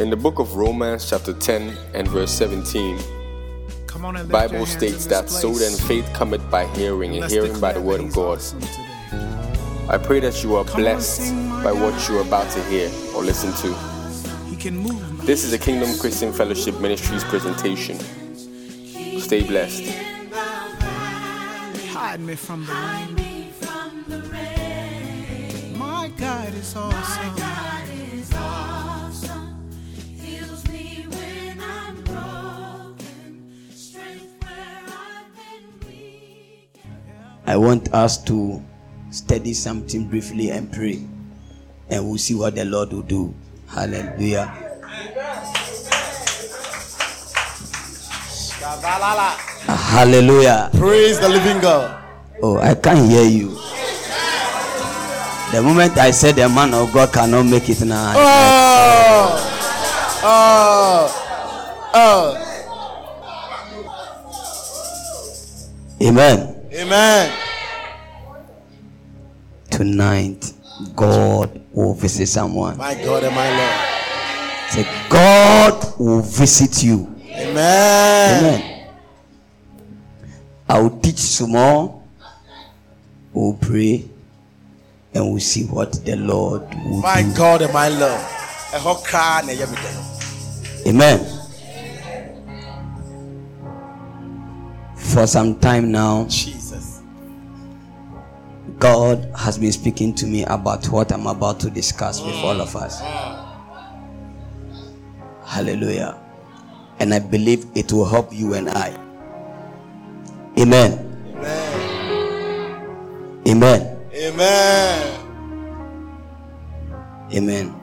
In the book of Romans, chapter 10 and verse 17, Come on and lift Bible states that this so then faith cometh by hearing, and Let's hearing by the word of God. awesome. I pray that you are Come blessed by what you are about to hear or listen to. He can move. This is a Kingdom Christian Fellowship Ministries presentation. Stay blessed. Hide me from the rain. My God is awesome. I want us to study something briefly and pray, and we'll see what the Lord will do. Hallelujah. Hallelujah. Praise the living God. Oh, I can't hear you. The moment I said the man of God cannot make it now. Oh, oh, oh. Amen. Amen. Tonight, God will visit someone. My God and my Lord. Say, God will visit you. Amen. Amen. I will teach some more. We'll pray and we'll see what the Lord will My do. My God and my Lord. Ɛhɔ kraa na ɛyɛ me dɛ. Amen. For some time now, Jesus. God has been speaking to me about what I'm about to discuss with mm. all of us. Ah. Hallelujah. And I believe it will help you and I. Amen. Amen. Amen. Amen. Amen.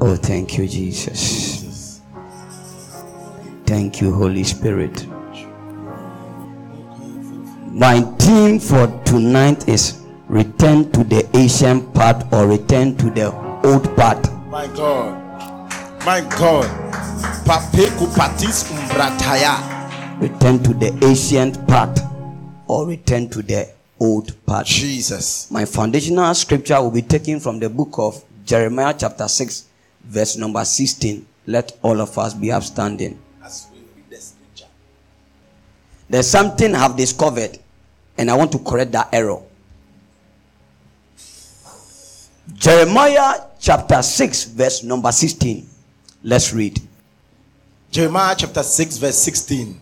Oh, thank you, Jesus. Thank you, Holy Spirit. My theme for tonight is return to the ancient part or return to the old part. My God. My God. Papeku patis umbrataya. Return to the ancient part or return to the old part. Jesus. My foundational scripture will be taken from the book of Jeremiah, chapter 6, verse number 16. Let all of us be upstanding. There's something I've discovered, and I want to correct that error. Jeremiah chapter 6, verse number 16. Let's read. Jeremiah chapter 6, verse 16.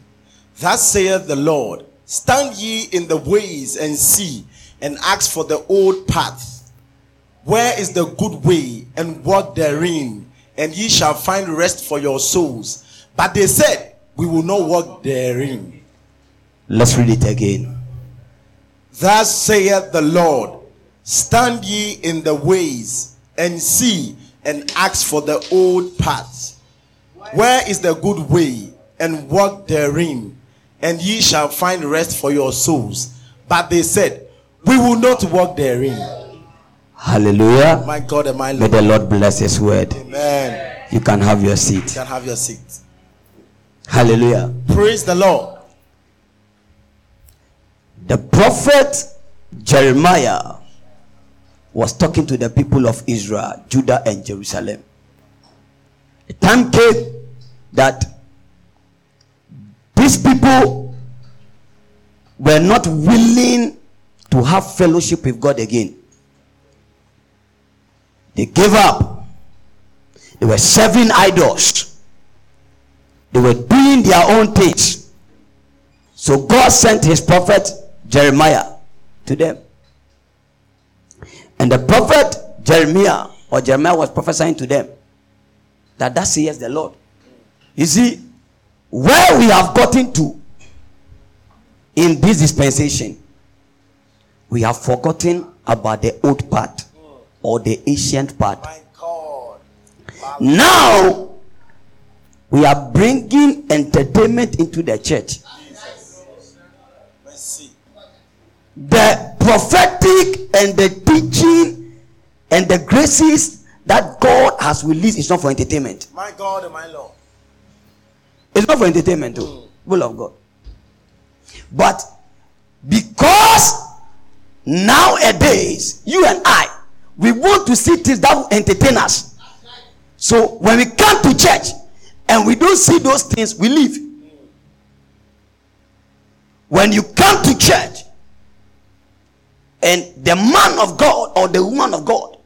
Thus saith the Lord, Stand ye in the ways and see, and ask for the old path. Where is the good way, and walk therein, and ye shall find rest for your souls. But they said, We will not walk therein. Let's read it again. Thus saith the Lord, Stand ye in the ways, and see, and ask for the old paths. Where is the good way, and walk therein, and ye shall find rest for your souls. But they said, We will not walk therein. Hallelujah. Oh my God and my Lord. May the Lord bless His word. Amen. You can have your seat. You can have your seat. Hallelujah. Praise the Lord. The prophet Jeremiah was talking to the people of Israel, Judah, and Jerusalem. The time came that these people were not willing to have fellowship with God again. They gave up. They were serving idols. They were doing their own things. So God sent his prophet Jeremiah to them. And the prophet Jeremiah or Jeremiah was prophesying to them that that says the Lord. You see, where we have gotten to in this dispensation, we have forgotten about the old part or the ancient part. Now we are bringing entertainment into the church. The prophetic and the teaching and the graces that God has released is not for entertainment. My God and my Lord. It's not for entertainment, too. Mm. Will of God. But because nowadays, you and I, we want to see things that will entertain us. So when we come to church and we don't see those things, we leave. Mm. When you come to church and the man of God or the woman of God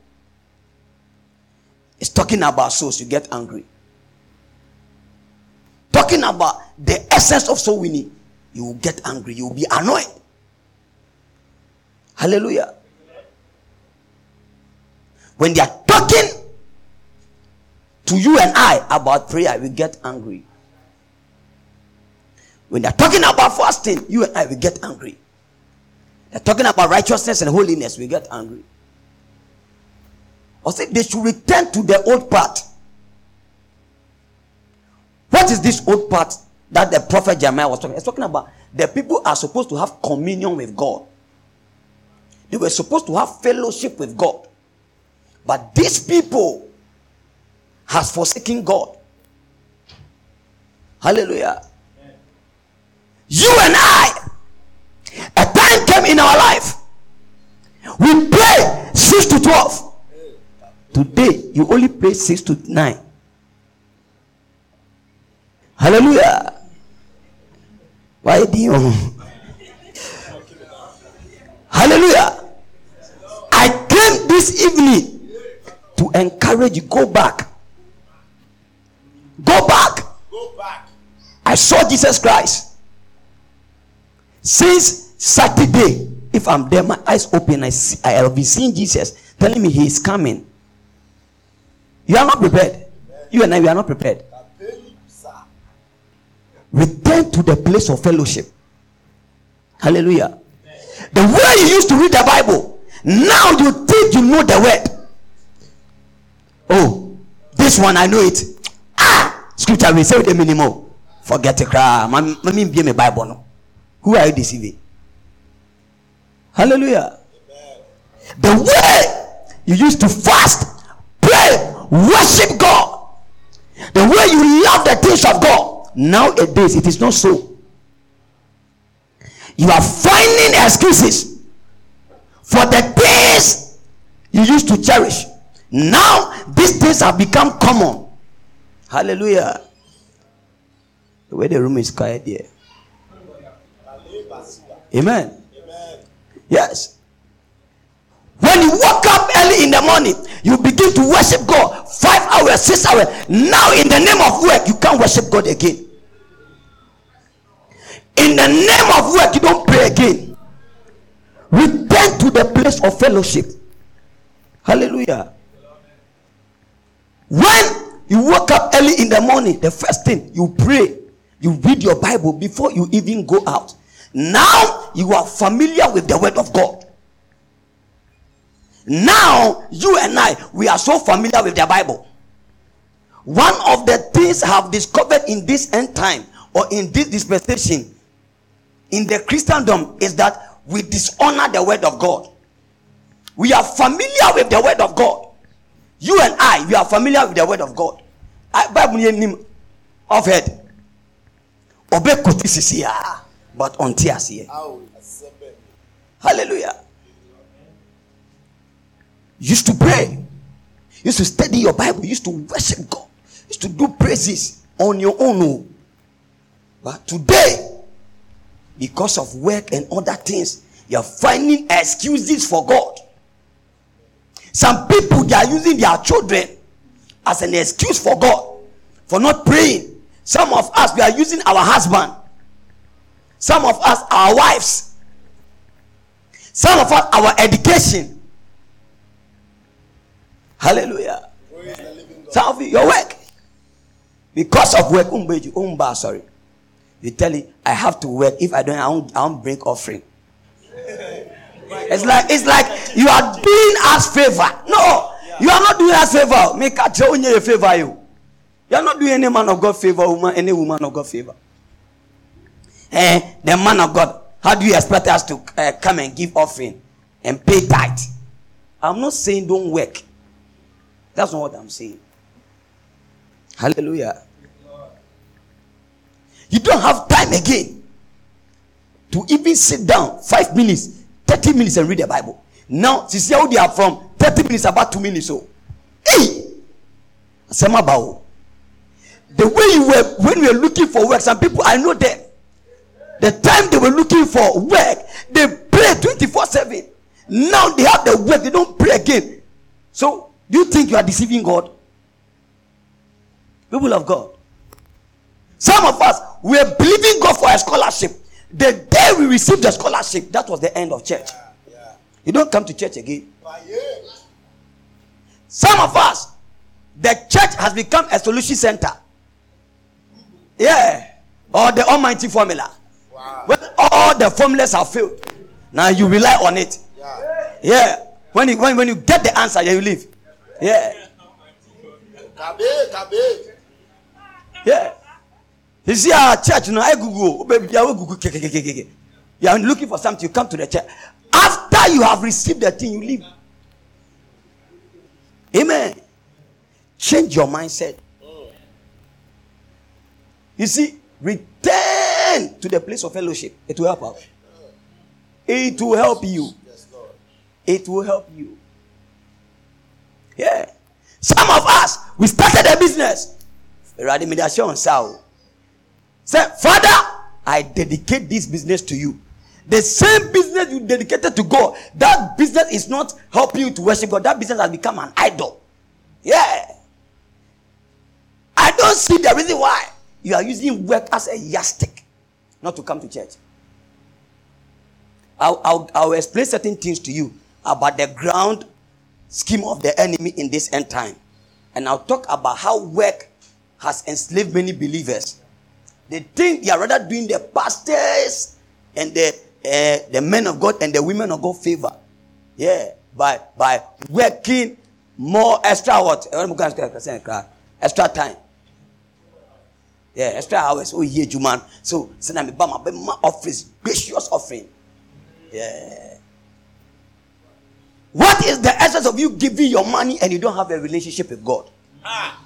is talking about souls, you get angry. Talking about the essence of soul winning, you will get angry, you will be annoyed. Hallelujah. When they are talking to you and I about prayer, we get angry. When they're talking about fasting, you and I will get angry. They're talking about righteousness and holiness, we get angry. Or say they should return to the old path. What is this old path that the prophet Jeremiah was talking? He's talking about the people are supposed to have communion with God. They were supposed to have fellowship with God. But these people has forsaken God. Hallelujah. You and I, in our life. We pray 6 to 12. Today, you only pray 6 to 9. Hallelujah. Why do you? Hallelujah. I came this evening to encourage you. Go back. Go back. Go back. I saw Jesus Christ. Since Saturday, if I'm there, my eyes open, I see, I have been seeing Jesus telling me he is coming. You are not prepared. You and I, we are not prepared. Return to the place of fellowship. Hallelujah. The way you used to read the Bible, now you think you know the word. Oh, this one I know it. Ah, scripture will say the minimum. Forget the cry. Be Bible. Who are you deceiving? Hallelujah. The way you used to fast, pray, worship God, the way you love the things of God, nowadays it is not so. You are finding excuses for the things you used to cherish. Now these things have become common. Hallelujah. The way the room is quiet here. Amen. Yes. When you wake up early in the morning, you begin to worship God. Five hours, six hours. Now, in the name of work, you can't worship God again. In the name of work, you don't pray again. Return to the place of fellowship. Hallelujah. When you wake up early in the morning, the first thing you pray, you read your Bible before you even go out. Now you are familiar with the word of God. Now you and I, we are so familiar with the Bible. One of the things I have discovered in this end time or in this dispensation in the Christendom is that we dishonor the word of God. We are familiar with the word of God. You and I, we are familiar with the word of God. I Bible name of head. Obe koti but on tears here. Hallelujah. Used to pray. Used to study your Bible. Used to worship God. Used to do praises on your own. Oh. But today, because of work and other things, you're finding excuses for God. Some people they are using their children as an excuse for God for not praying. Some of us we are using our husband some of us, our wives. Some of us, our education. Hallelujah. Some of you, your work. Because of work, umba, sorry. You tell it, I have to work. If I don't, I won't, I won't bring offering. It's like it's like you are doing us favor. No, you are not doing us favor. Make a favor you. You are not doing any man of God favor, woman, any woman of God favor eh, the man of God, how do you expect us to uh, come and give offering and pay tithe? I'm not saying don't work. That's not what I'm saying. Hallelujah. You don't have time again to even sit down five minutes, 30 minutes and read the Bible. Now, see how they are from 30 minutes about two minutes. So, hey, Semabao. The way you were when we were looking for work, some people I know them. The time they were looking for work, they pray 24 7. Now they have the work, they don't pray again. So, do you think you are deceiving God? People of God. Some of us were believing God for a scholarship. The day we received the scholarship, that was the end of church. You don't come to church again. Some of us, the church has become a solution center. Yeah. Or the almighty formula. Wow. When all the formulas are failed, now you rely on it. Yeah. yeah. When you when, when you get the answer, yeah, you leave. Yeah. Yeah. You see our church now, I Google, baby, you are looking for something, you come to the church. After you have received the thing, you leave. Amen. Change your mindset. Mm. You see, return to the place of fellowship. It will help out. It will help you. It will help you. Yeah. Some of us, we started a business. Say, Father, I dedicate this business to you. The same business you dedicated to God, that business is not helping you to worship God. That business has become an idol. Yeah. I don't see the reason why you are using work as a yardstick not to come to church. I'll, I'll, I'll explain certain things to you about the ground scheme of the enemy in this end time. And I'll talk about how work has enslaved many believers. They think they are rather doing the pastors and the uh, the men of God and the women of God favor. Yeah, by by working more extra what? Extra time. Yeah, extra hours. Oh yeah, Juman. So send me my office, gracious offering. Yeah. What is the essence of you giving your money and you don't have a relationship with God? Ah.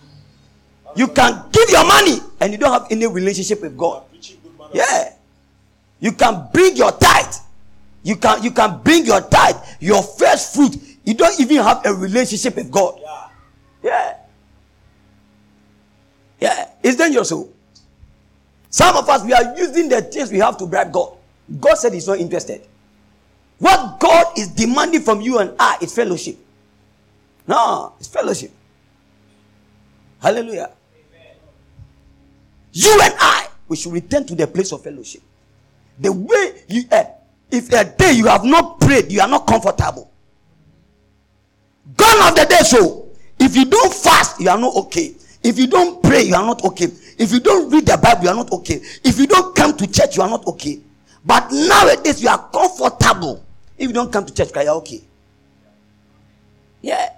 You can give your money and you don't have any relationship with God. Yeah. You can bring your tithe. You can you can bring your tithe, your first fruit. You don't even have a relationship with God. Yeah. Yeah. Yeah. It's dangerous. So. Some of us we are using the things we have to bribe God. God said he's not interested. What God is demanding from you and I is fellowship. No, it's fellowship. Hallelujah. Amen. You and I, we should return to the place of fellowship. The way you, uh, if a day you have not prayed, you are not comfortable. Gone of the day, so if you don't fast, you are not okay. If you don't pray, you are not okay. If you don't read the Bible, you are not okay. If you don't come to church, you are not okay. But nowadays, you are comfortable. If you don't come to church, you are okay. Yeah.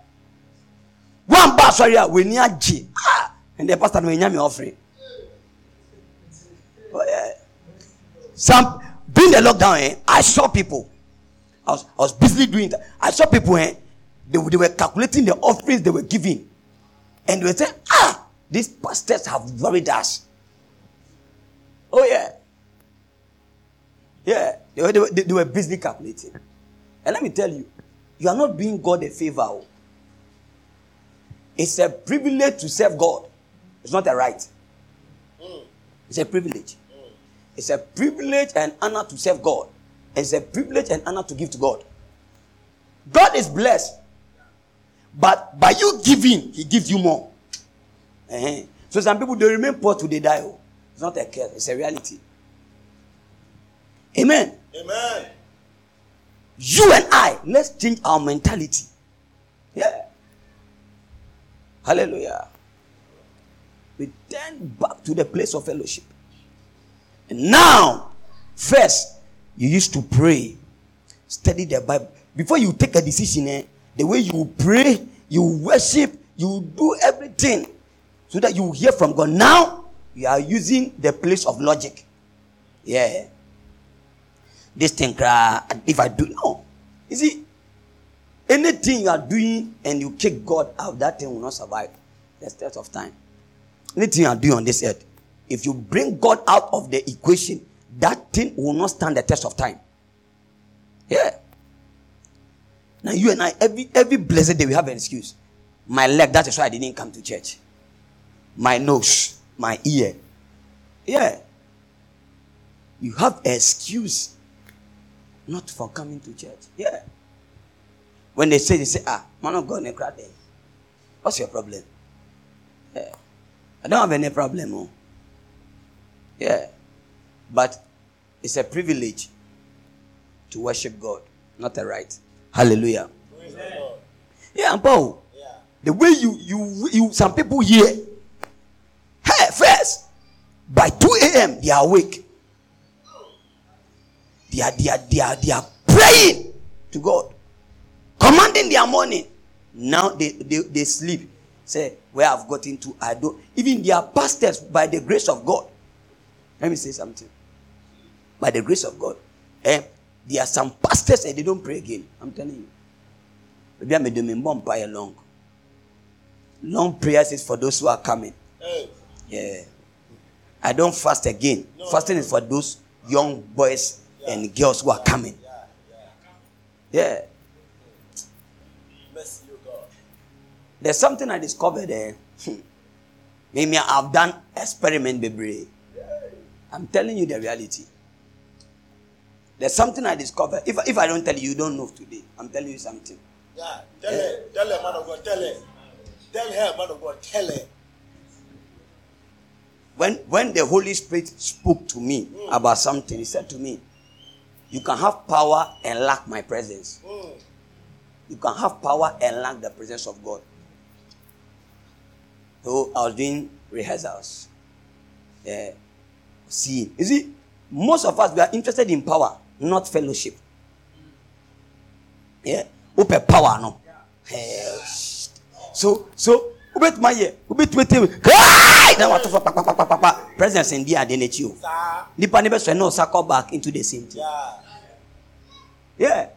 One bar, sorry, we need G. Ah, and the pastor will me offering. Oh, yeah. Some during the lockdown, eh, I saw people. I was, I was busy doing that. I saw people, eh, they, they were calculating the offerings they were giving. And they were saying, ah, these pastors have worried us. Oh, yeah. Yeah. They were, they they were busy calculating. And let me tell you, you are not doing God a favor. Oh. It's a privilege to serve God. It's not a right. It's a privilege. It's a privilege and honor to serve God. It's a privilege and honor to give to God. God is blessed. But by you giving, He gives you more. Uh-huh. So some people they remain poor till they die. Oh. It's not a curse, it's a reality. Amen. Amen. You and I, let's change our mentality. Yeah. Hallelujah. Return back to the place of fellowship. And Now, first, you used to pray, study the Bible. Before you take a decision, eh, the way you pray, you worship, you do everything so that you hear from God. Now, you are using the place of logic. Yeah. This thing, if I do, no. You see, anything you are doing and you kick God out, that thing will not survive the test of time. Anything you are doing on this earth, if you bring God out of the equation, that thing will not stand the test of time. Yeah. Now you and I, every every blessed day we have an excuse. My leg, that is why I didn't come to church. My nose, my ear. Yeah. You have excuse not for coming to church. Yeah. When they say, they say, ah, man of God, what's your problem? Yeah. I don't have any problem. Oh. Yeah. But it's a privilege to worship God, not a right. Hallelujah. Yeah, Paul. Yeah. The way you you you some people here, by 2 a.m. they are awake. They are, they are, they are, they are praying to God, commanding their morning. Now they, they, they sleep. Say, where I've gotten to, I don't. Even their pastors, by the grace of God. Let me say something. By the grace of God. Eh, there are some pastors and they don't pray again. I'm telling you. Maybe I'm doing empire long. Long prayers is for those who are coming. Yeah. I don't fast again. Fasting is for those young boys and girls who are coming. Yeah. There's something I discovered there. Maybe I've done experiment, baby. I'm telling you the reality. There's something I discovered. If, if I don't tell you, you don't know today. I'm telling you something. Yeah, tell her, tell her, man of God, tell her. Tell her, man of God, tell her. When, when the Holy Spirit spoke to me mm. about something, he said to me, You can have power and lack my presence. Mm. You can have power and lack the presence of God. So I was doing rehearsals. Yeah. See, you see, most of us we are interested in power, not fellowship. Yeah. Open power, no. Yeah. So, so wobɛtuma yɛ wobɛtuma tɛm kai! Na wato fa papapapapa presence ndi ade n'akyi o. Nipa ne bɛsɔ ɛna ɔsa call back into the same thing. Yeah.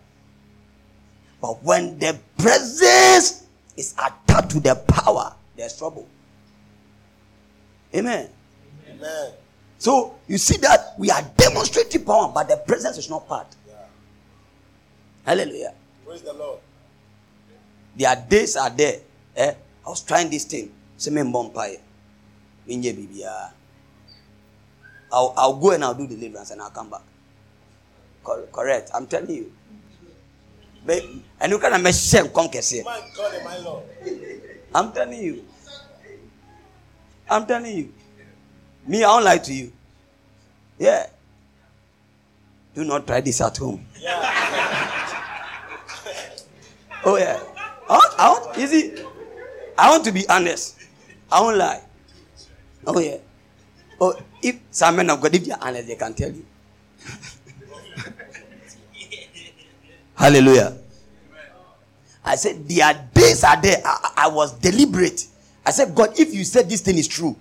But when the presence is attached to the power there's trouble. Amen. Amen. So you see that we are demonstrating power but the presence is not part. Yeah. hallelujah. Praise the lord. Their days are there eh I was trying this thing. Say me. Minye bibia. Ah. I'll I'll go and I'll do deliverance and I'll come back. Correct. I'm telling you. But and you can make shame conquest My God and my Lord. I'm telling you. I'm telling you. Me, I don't lie to you. Yeah. Do not try this at home. Yeah. oh yeah. Out, out. Is it? I want to be honest. I won't lie. Oh yeah. Oh, if some men of God, if they're honest, they can tell you. Hallelujah. I said, their days are there. I, I, was deliberate. I said, God, if you said this thing is true,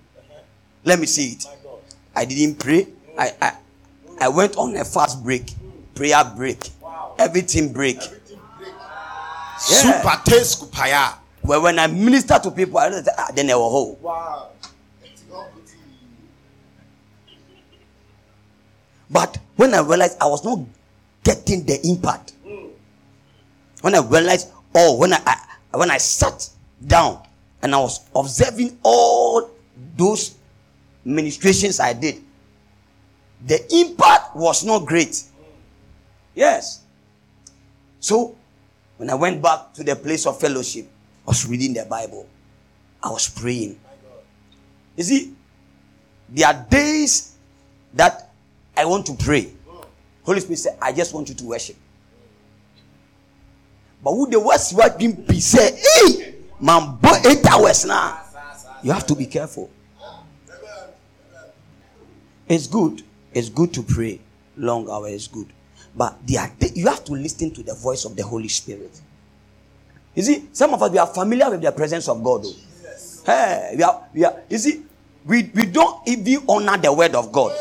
let me see it. I didn't pray. I, I, I went on a fast break, prayer break, everything break. Super taste well, when I minister to people, I don't say, ah, then they were whole. Wow. But when I realized I was not getting the impact, when I realized, oh, when I, I when I sat down and I was observing all those ministrations I did, the impact was not great. Yes. So when I went back to the place of fellowship, I was reading the Bible. I was praying. You see, there are days that I want to pray. Holy Spirit said, I just want you to worship. But who the worst what being be say, hey, man, boy, eight hours now. You have to be careful. It's good. It's good to pray. Long hours is good. But you have to listen to the voice of the Holy Spirit. You see, some of us we are familiar with the presence of God. Though. Yes. Hey, we are, we are. You see, we, we don't even honor the word of God.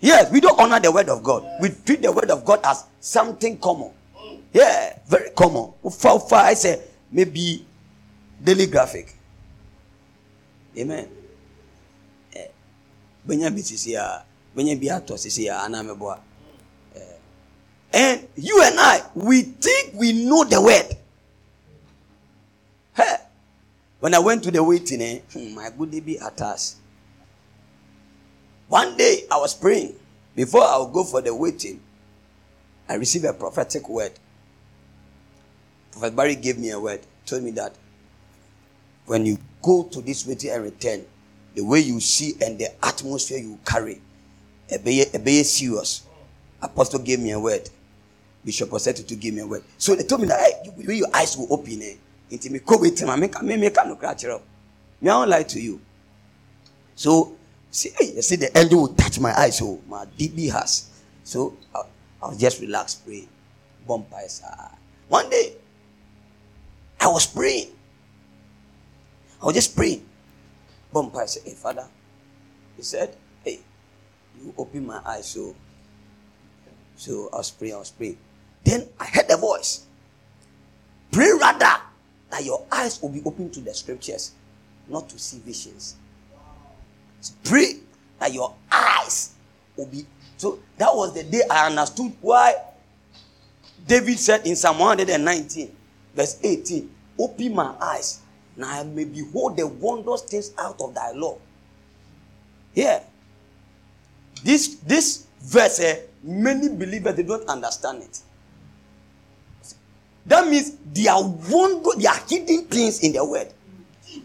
Yes, we don't honor the word of God. We treat the word of God as something common. Yeah, very common. For, for I say maybe daily graphic. Amen. Eh, Benyamin sisi ya, benyamin bi ato sisi. And you and I, we think we know the word. Hey, When I went to the waiting, eh, hmm, my good be attached. One day I was praying. Before I would go for the waiting, I received a prophetic word. Prophet Barry gave me a word, told me that when you go to this waiting and return, the way you see and the atmosphere you carry, a be serious. Apostle gave me a word. Bishop said to give me a word. So they told me that hey, when your eyes will open, eh, into me, go with him, I make me make no up. Me, I won't lie to you. So see, hey, you see, the angel will touch my eyes, so my DB has. So I, I was just relaxed, praying. Bumpers. One day, I was praying. I was just praying. Bumper, I said, Hey, Father. He said, Hey, you open my eyes. So, so I was praying, I was praying. Then I heard a voice. Pray rather that your eyes will be open to the scriptures, not to see visions. So pray that your eyes will be. So that was the day I understood why David said in Psalm 119, verse 18, Open my eyes, now I may behold the wondrous things out of thy law. Yeah. This this verse, uh, many believers they don't understand it. That means there are wonder, there are hidden things in the word.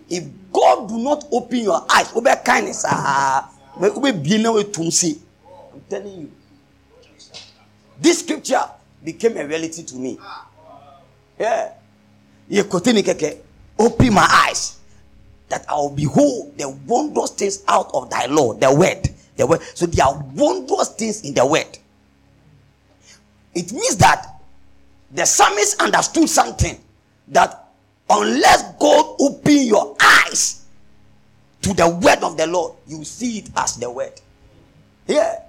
If God do not open your eyes, obe kindness, ah, I'm telling you. This scripture became a reality to me. Yeah. Open my eyes that I will behold the wondrous things out of thy law, the word. The word. So there are wondrous things in the word. It means that the psalmist understood something that unless God open your eyes to the word of the Lord, you see it as the word. Yeah.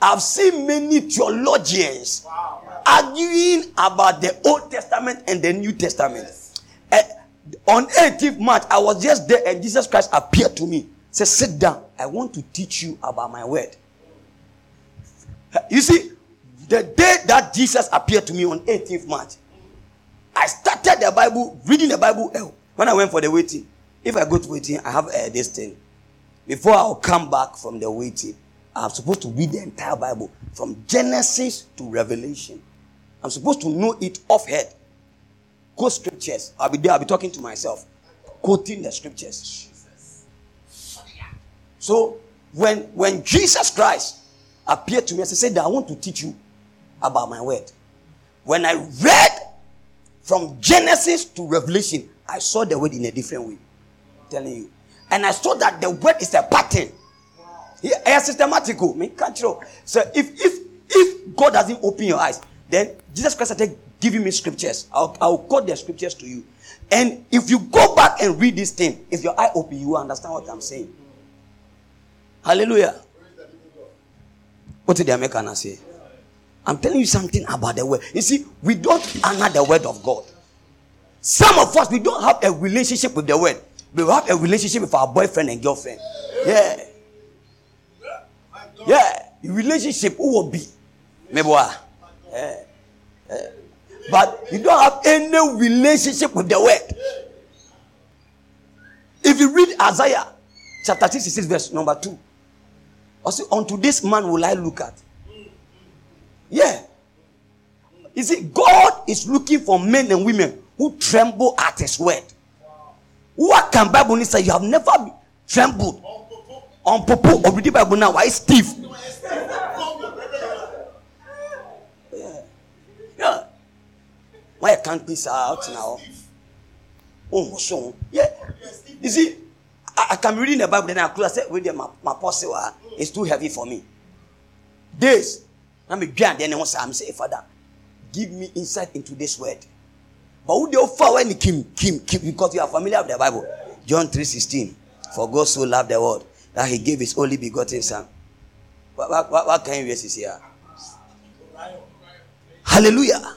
I've seen many theologians wow arguing about the Old Testament and the New Testament. Uh, on 18th March, I was just there and Jesus Christ appeared to me. Said, Sit down. I want to teach you about my word. You see, the day that Jesus appeared to me on 18th March, I started the Bible, reading the Bible. When I went for the waiting, if I go to waiting, I have uh, this thing. Before I'll come back from the waiting, I'm supposed to read the entire Bible from Genesis to Revelation. I'm supposed to know it off head. Quote scriptures. I'll be there, I'll be talking to myself, quoting the scriptures. So when when Jesus Christ appeared to me, I said, I want to teach you about my word. When I read from Genesis to Revelation, I saw the word in a different way. I'm telling you. And I saw that the word is a pattern. Yeah, systematical. So if if if God doesn't open your eyes, then Jesus Christ started giving me scriptures. I'll, I'll quote the scriptures to you. And if you go back and read this thing, if your eye open, you will understand what I'm saying. Hallelujah. What did the American say? I'm telling you something about the word. You see, we don't honor the word of God. Some of us, we don't have a relationship with the word. We have a relationship with our boyfriend and girlfriend. Yeah. Yeah. Relationship, who will be? Maybe what? But you don't have any relationship with the word. If you read Isaiah chapter 66, verse number 2, also unto this man will I look at. Yeah. You see, God is looking for men and women who tremble at his word. What can Bible say? You have never trembled on popo or read Bible now. Why Steve? Yeah. why can't this out now? Oh, so yeah. You see, I, I can read in the Bible, then I close. I said, "With my my apostle, it's too heavy for me." This, I'm a grand. Then I'm say, Father, give me insight into this word. But who you follow when Kim, Kim, Kim? Because you are familiar with the Bible. John 3:16. For God so loved the world that he gave his only begotten son. What, what, what, what kind of verse is here? Hallelujah.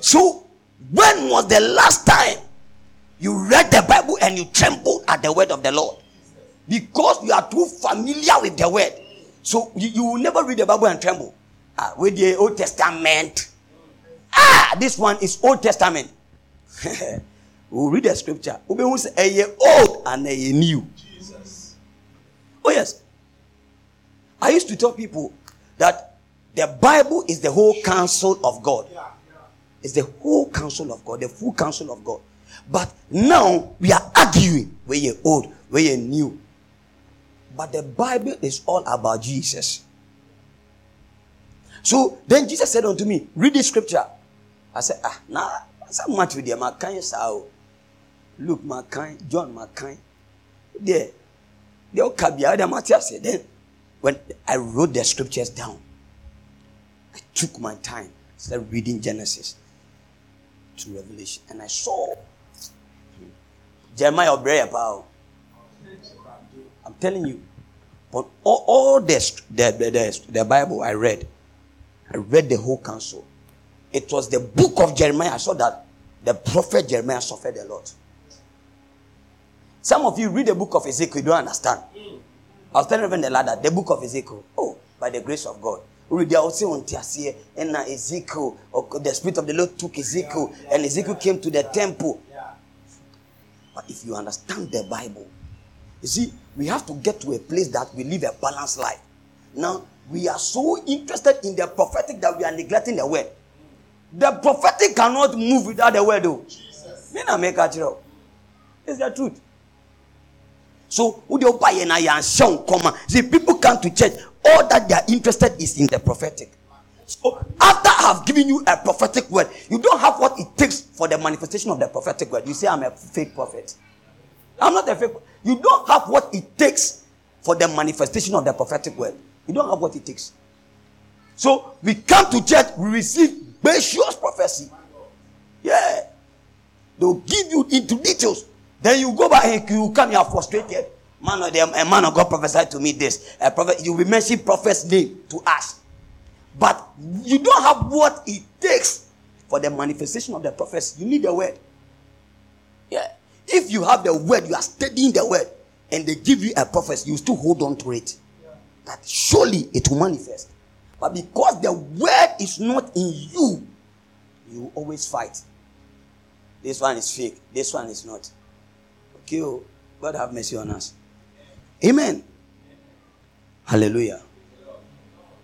So, when was the last time you read the Bible and you trembled at the word of the Lord? Because you are too familiar with the word. So, you, you will never read the Bible and tremble. Ah, with the Old Testament. Ah, this one is Old Testament. we'll read the scripture. We will say a year old and a year new. Jesus. Oh, yes. I used to tell people that the Bible is the whole counsel of God. It's the whole counsel of God, the full counsel of God. But now we are arguing where you're old, where you're new. But the Bible is all about Jesus. So then Jesus said unto me, Read the scripture. I said, Ah, nah, I much with my kind sao. Luke, my kind, John, my kind. There. They all cabia, the Matthias said, Then when I wrote the scriptures down, I took my time, started reading Genesis to Revelation, and I saw Jeremiah Obreya Power. I'm telling you, but all, all the, the, the, the Bible I read, I read the whole counsel. It was the book of Jeremiah. I saw that the prophet Jeremiah suffered a lot. Some of you read the book of Ezekiel, you don't understand. I was telling the lad that the book of Ezekiel, oh, by the grace of God. Read the also on Tiasie and Ezekiel, or the spirit of the Lord took Ezekiel, and Ezekiel came to the temple. But if you understand the Bible, you see, we have to get to a place that we live a balanced life. Now, we are so interested in the prophetic that we are neglecting the word. The prophetic cannot move without the word, though. Me na make a It's the truth. So, who you buy and See, people come to church, all that they are interested is in the prophetic. So, after I have given you a prophetic word, you don't have what it takes for the manifestation of the prophetic word. You say, I'm a fake prophet. I'm not a fake. You don't have what it takes for the manifestation of the prophetic word. You don't have what it takes. So we come to church, we receive gracious prophecy. Yeah. They'll give you into details. Then you go back and you come here frustrated. Man of them, a man of God prophesied to me this. A prophet, you will mention prophet's name to us. But you don't have what it takes for the manifestation of the prophecy. You need the word. Yeah. If you have the word, you are studying the word, and they give you a prophecy, you still hold on to it that surely it will manifest. But because the word is not in you, you always fight. This one is fake. This one is not. Okay, oh, God have mercy on us. Amen. Hallelujah.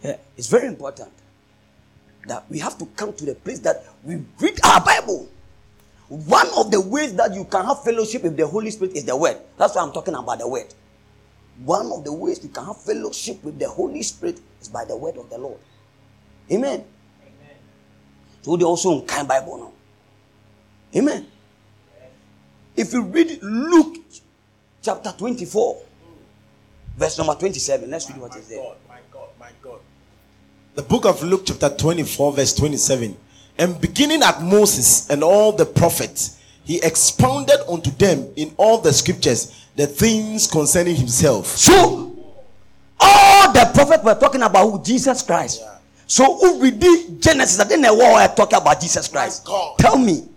Yeah, it's very important that we have to come to the place that we read our Bible. One of the ways that you can have fellowship with the Holy Spirit is the Word. That's why I'm talking about the Word one of the ways you can have fellowship with the Holy Spirit is by the word of the Lord. Amen. Amen. So they also in kind Bible now. Amen. If you read Luke chapter 24, verse number 27, let's read what is there. God, my God, my God. The book of Luke, chapter 24, verse 27. And beginning at Moses and all the prophets, he expounded unto them in all the scriptures the things concerning himself. So, all the prophets were talking about who? Jesus Christ. Yeah. So, who we did Genesis, I didn't know what I talking about Jesus Christ. Tell me.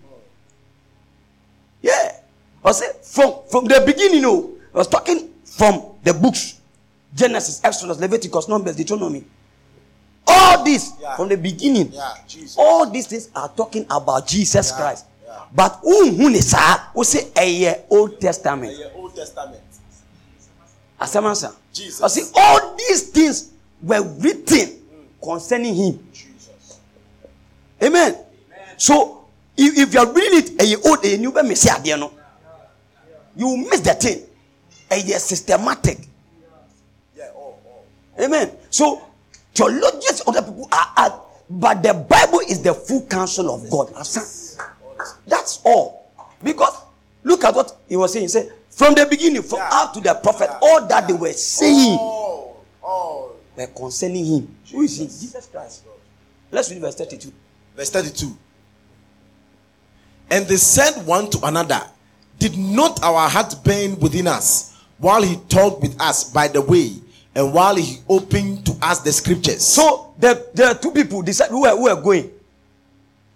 Yeah. I said from from the beginning, you know, I was talking from the books Genesis, Exodus, Leviticus, Numbers, Deuteronomy. All this yeah. from the beginning. Yeah, all these things are talking about Jesus. Christ. But who who is who say a Old Testament. Testament. Asamansa. Jesus. I see all these things were written concerning him. Jesus. Amen. Amen. So if, if you are reading it and you old and you miss it, you miss the thing. And you're systematic. Yeah, oh, oh, oh. Amen. So theologians, other people are, are, but the Bible is the full counsel of God. That's all. Because look at what he was saying. He said, from the beginning, from yeah. up to the prophet, yeah. all that they were saying oh. Oh. were concerning him. Jesus. Who is he? Jesus Christ. Let's read verse 32. Verse 32. And they said one to another, Did not our heart burn within us while he talked with us by the way, and while he opened to us the scriptures? So the, the two people decided who were, who were going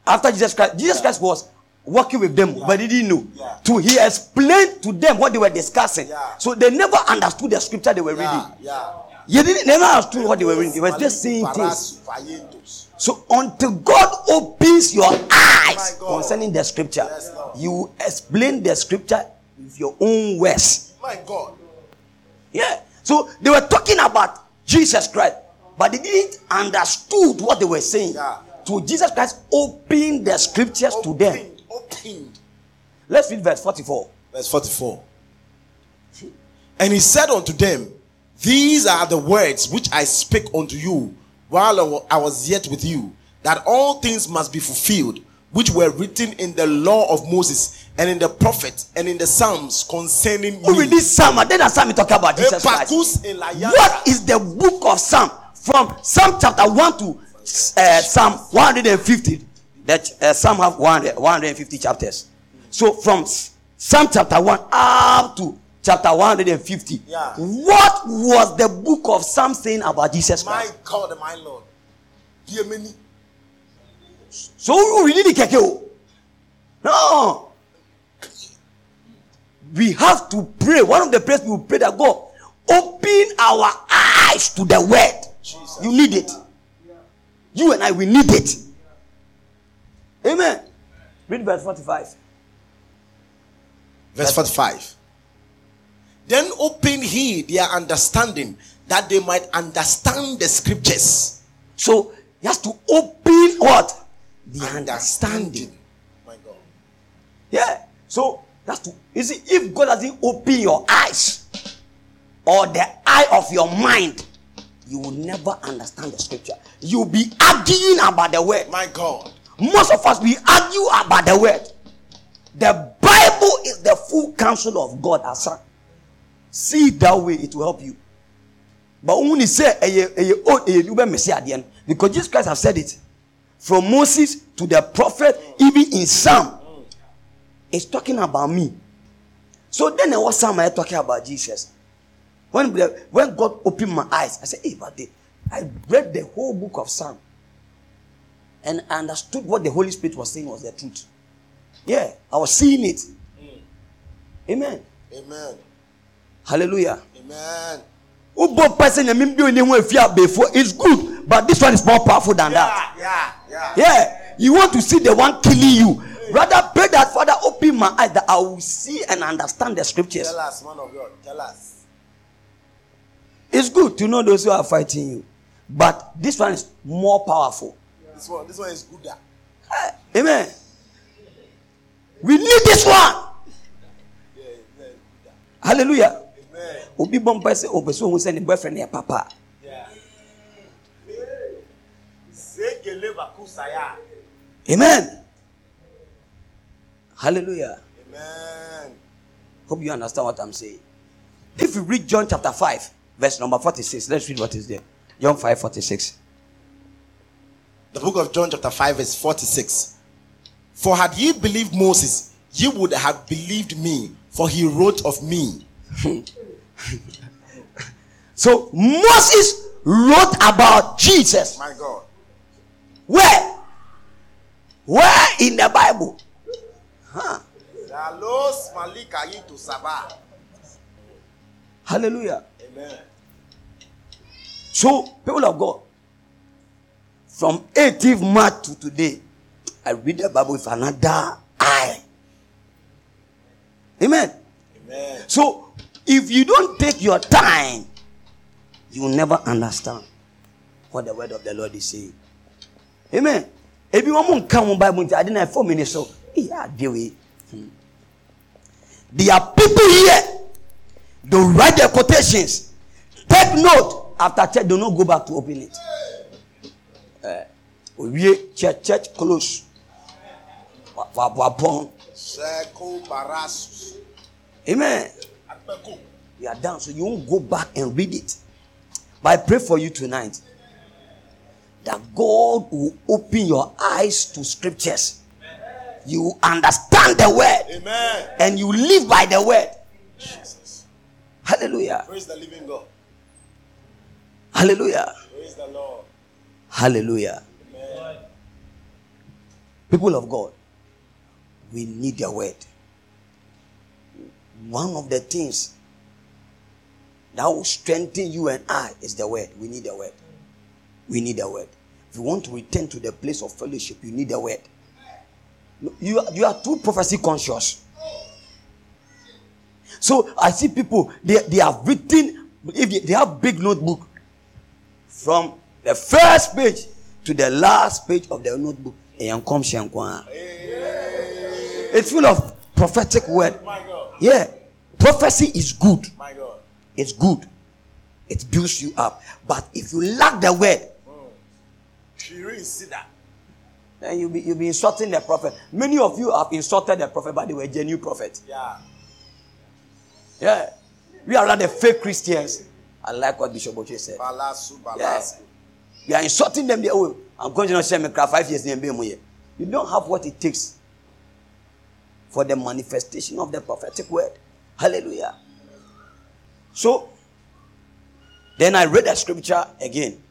after Jesus Christ. Jesus. Christ was working with them, yeah. but they didn't know. Yeah. To he explained to them what they were discussing. Yeah. So they never understood the scripture they were reading. Yeah. You didn't never understood what they were reading. They were just saying things. So until God opens your eyes concerning the scripture, Yes, you explain the scripture with your own words. My God. Yeah. So they were talking about Jesus Christ, but they didn't understood what they were saying. Yeah. So Jesus Christ opened the scriptures to them. Opened. Let's read verse 44. Verse 44. And he said unto them, These are the words which I spake unto you while I was yet with you, that all things must be fulfilled, which were written in the law of Moses and in the prophets and in the Psalms concerning Who read me. this psalm? And then a psalm we talk about Jesus Christ. What is the book of Psalm? From Psalm chapter 1 to uh, Psalm 150. That uh, Psalm have 100, 150 chapters. So from Psalm chapter 1 up to chapter 150. Yeah. What was the book of Psalm saying about Jesus My God my Lord. Dear many. So we really keke? No. We have to pray. One of the prayers we will pray that God open our eyes to the word. You need it. You and I, we need it. Amen. Read verse 45. Verse 45. Then open he their understanding that they might understand the scriptures. So he has to open what? The understanding. My God. Yeah. So that's to you see, if God doesn't open your eyes or the eye of your mind, you will never understand the scripture. You'll be arguing about the word. My God. Most of us we argue about the word. The Bible is the full counsel of God, as son. See it that way, it will help you. But when eh, eh, eh, oh, you say because Jesus Christ has said it from Moses to the prophet, even in Psalm, it's talking about me. So then, what Psalm you talking about Jesus? When when God opened my eyes, I said, "Hey, but the- I read the whole book of Psalm and I understood what the Holy Spirit was saying was the truth. Yeah, I was seeing it. Amen. Amen. Hallelujah. Amen. Ubo person nyame bi oni ho afia before is good, but this one is more powerful than that. Yeah, yeah. Yeah, you want to see the one killing you. Rather pray that Father open my eyes that I will see and understand the scriptures. Tell us, man of God. Tell us. It's good to know those who are fighting you, but this one is more powerful. This one, this one is gooder. Eh, amen. We need this one. Hallelujah. Amen. Obi bɔ mpa sɛ ɔpɛ sɛ ohun sɛ ne boyfriend yɛ papa. Yeah. Amen. Hallelujah. Amen. Hope you understand what I'm saying. If you read John chapter 5, verse number 46, let's read what is there. John 5 46. The book of John, chapter 5, verse 46. For had ye believed Moses, ye would have believed me, for he wrote of me. So Moses wrote about Jesus. My God. Where? Where in the Bible? Dalos malika to Sabah. Hallelujah. Amen. So, people of God, from 18th March to today, I read the Bible with another eye. Amen. Amen. So, if you don't take your time, you will never understand what the word of the Lord is saying. Amen. If you want to come on Bible, I didn't have four minutes. So, yeah, deal with it. There are people here. They write their quotations. Take note. After church, do not go back to open it. Uh, we church, church close. Wa- wa- wa- barasus. Amen. You are done, so you won't go back and read it. But I pray for you tonight that God will open your eyes to scriptures. You understand the word Amen. and you live by the word. Jesus. Hallelujah. Praise the living God. Hallelujah. Praise the Lord. Hallelujah. People of God, we need the word. One of the things that will strengthen you and I is the word. We need the word. We need the word. If you want to return to the place of fellowship, you need the word. You, you are too prophecy conscious. So I see people, they, they have written, if they, they have big notebook from the first page to the last page of the notebook. It's full of prophetic word. Yeah. Prophecy is good. It's good. It builds you up. But if you lack the word, then you'll be, you'll be insulting the prophet. Many of you have insulted the prophet, but they were genuine prophet. Yeah. Yeah. We are the fake Christians. I like what Bishop Oche said. Balasu, Yeah. We are insulting them. They, oh, I'm going to share my cry five years. You don't have what it takes for the manifestation of the prophetic word. Hallelujah. So, then I read the scripture again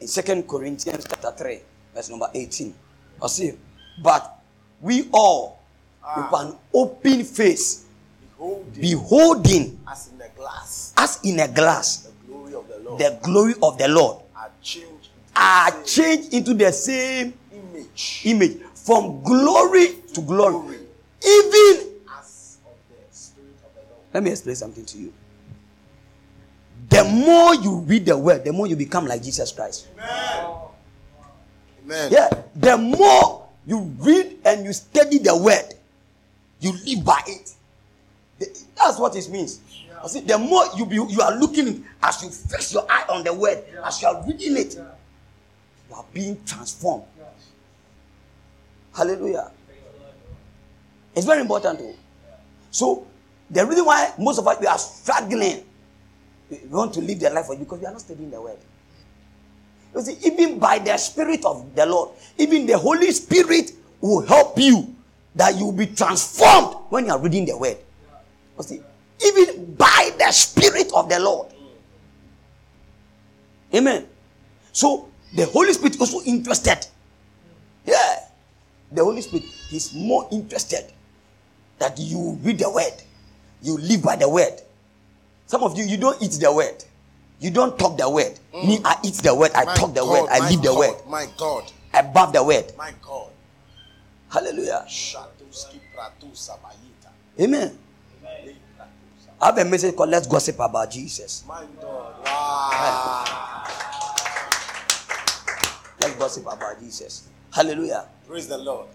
in Second Corinthians chapter 3, verse number 18. I see, but we all ah. with an open face, Behold, beholding as in the glass, as in a glass the glory of the Lord the glory of the Lord, changed are ah, changed into the same image image from glory to glory. Even, as of the Spirit of the Lord. let me explain something to you. The more you read the word, the more you become like Jesus Christ. Amen. Yeah, the more you read and you study the word, you live by it. That's what it means. I see, the more you be, you are looking as you fix your eye on the word, as you are reading it, you are being transformed. Hallelujah. It's very important too. So the reason why most of us we are struggling, we want to live the life for you because we are not studying the word. You see, even by the Spirit of the Lord, even the Holy Spirit will help you that you will be transformed when you are reading the word. You see, even by the Spirit of the Lord. Amen. So the Holy Spirit also interested. Yeah. The Holy Spirit is more interested that you read the word, you live by the word. Some of you, you don't eat the word, you don't talk the word. Mm. Me, I eat the word, I My talk the God, word, I live the word. My God, Above the word. my God. Hallelujah. Shatuski pratu sabayita. Amen. I have a message called Let's Gossip About Jesus. My God. Wow. Let's gossip about Jesus. Hallelujah. Praise the Lord.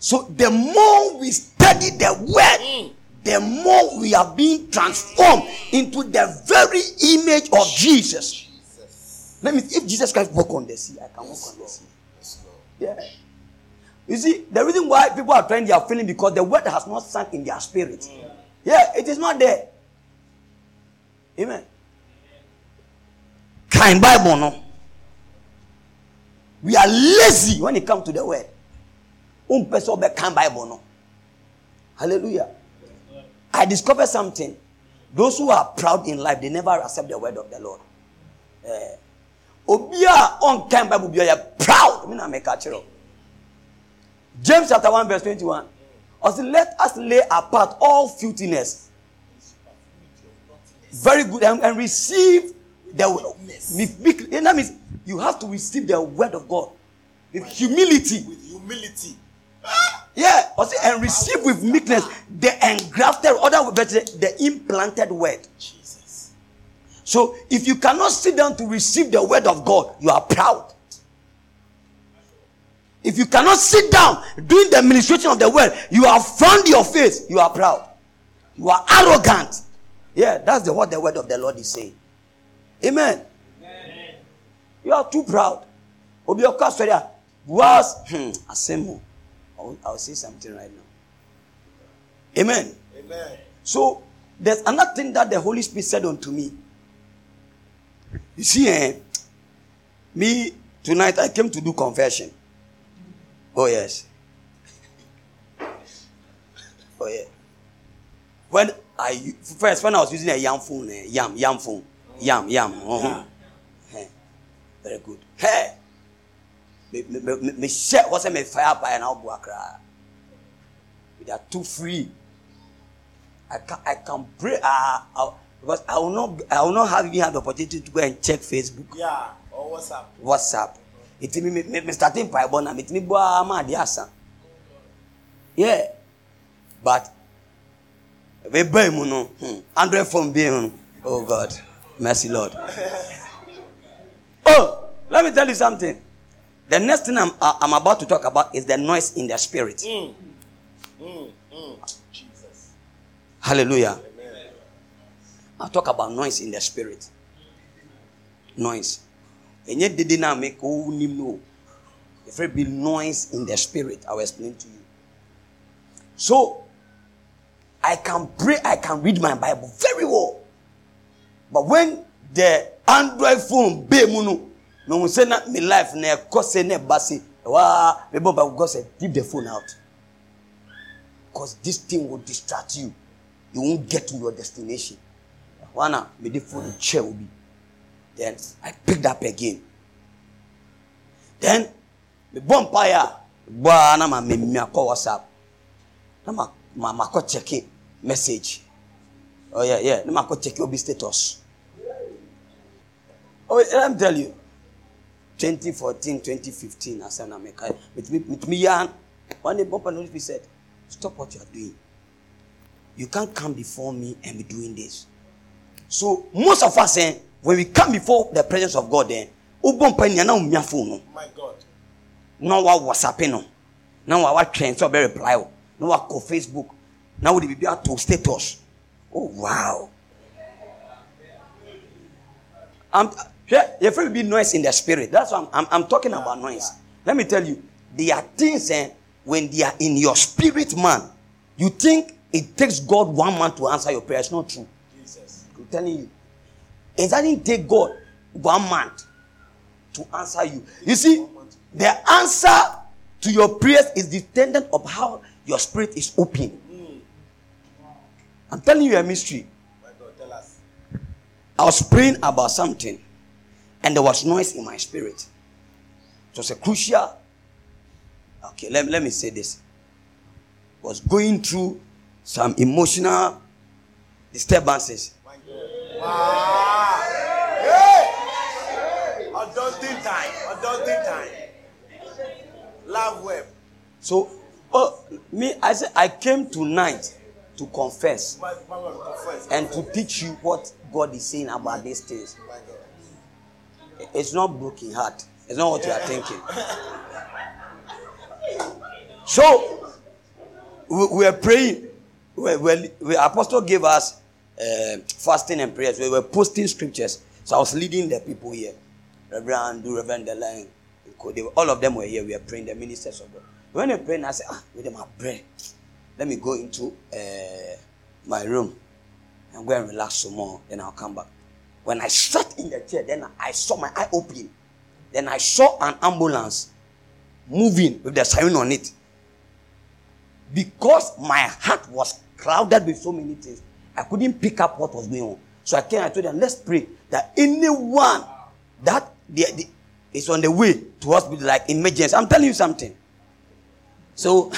So the more we study the word, mm. the more we are being transformed into the very image of Jesus. Jesus. Let me if Jesus Christ walk on the sea, I can walk on the sea. Yes. Yeah. You see, the reason why people are trying their feeling because the word has not sunk in their spirit. Mm. Yeah, it is not there. Amen. Kind Bible, no. We are lazy when it comes to the word. Um person be kind Bible, no. Hallelujah. I discovered something. Those who are proud in life, they never accept the word of the Lord. Eh. Obi a on kind Bible be proud. James chapter 1, verse 21. Also, let us lay apart all filthiness. Very good. And, and receive the meek- That means you have to receive the word of God with humility. With humility. Yeah. Also, and receive with meekness the engrafted, other the implanted word. Jesus. So if you cannot sit down to receive the word of God, you are proud. If you cannot sit down doing the administration of the word, you have found your face, you are proud. You are arrogant. Yeah, that's the what the word of the Lord is saying. Amen. You are too proud. Obi Oka sorry, was hmm, asemo. I'll, I'll say something right now. Amen. Amen. So there's another thing that the Holy Spirit said unto me. You see, eh, me tonight I came to do confession. Oh yes. Oh yeah. When I first when I was using a yam phone, eh, yam yam phone, yam yam. uh-huh. Eh, Very good. Hey. Me me me me- share what's me fire by and I'll They are too free. I can I can pray uh, uh, because I will not I will not have even have the opportunity to go and check Facebook. Yeah. Or WhatsApp. WhatsApp. It me me me starting mpaebɔ na metumi bɔ ama adeɛ asa. Yeah. But ebe mu no android phone bi mu oh God mercy Lord. oh let me tell you something. The next thing I'm, uh, I'm about to talk about is the noise in the spirit. Mm. Mm, mm. Jesus. Hallelujah. Amen. I'll talk about noise in the spirit. Noise. And yet, did not make no. If there be noise in the spirit, I will explain to you. So, I can pray, I can read my Bible very well. But when the Android phone, be muno, no say not me life, ne kose ne basi, wa, me bo God said, leave the phone out. Because this thing will distract you. You won't get to your destination. Wana, me the phone chair be. Then I picked up again. Then me bɔ mpaeɛ a na ma me me akɔ whatsapp. Na ma ma ma kɔ check message. Oh yeah yeah. Na ma kɔ check obi status. Oh let me tell you. 2014 2015 asɛm na meka metumi metumi yan one day bumper notice said stop what you are doing. You can't come before me and be doing this. So most of us eh, when we come before the presence of God then wobɔ mpa nia na phone no. Na wa whatsapp no. Na wa watwɛn sɛ ɔbɛ reply o. Na wakɔ facebook. Na wode biribi ato status. Oh wow. I'm, hwɛ be noise in the spirit. That's what I'm, I'm, I'm talking about noise. Let me tell you there are things eh, when they are in your spirit man you think it takes god one man to answer your prayer. It's not true. Jesus. i'm telling you it doesn't take God one month to answer you. You see, the answer to your prayers is dependent of how your spirit is open. I'm telling you a mystery. I was praying about something, and there was noise in my spirit. It was a crucial. Okay, let, let me say this. I was going through some emotional disturbances. Wow. Hey. Adulting time. Adulting time. Love web. So, oh, me, I said I came tonight to confess and to teach you what God is saying about these things. It's not broken heart. It's not what you are thinking. So, we, we are praying. We, we, we, Apostle gave us uh, fasting and prayers. We were posting scriptures. So I was leading the people here. Reverend Do, Reverend Delang, all of them were here. We were praying, the ministers of God. When they praying, I said, ah, with them, I pray. Let me go into uh, my room and go and relax some more. Then I'll come back. When I sat in the chair, then I saw my eye open. Then I saw an ambulance moving with the siren on it. Because my heart was crowded with so many things, I couldn't pick up what was going on. So I came, and I told them, let's pray that anyone that is on the way to hospital, like emergency. I'm telling you something. So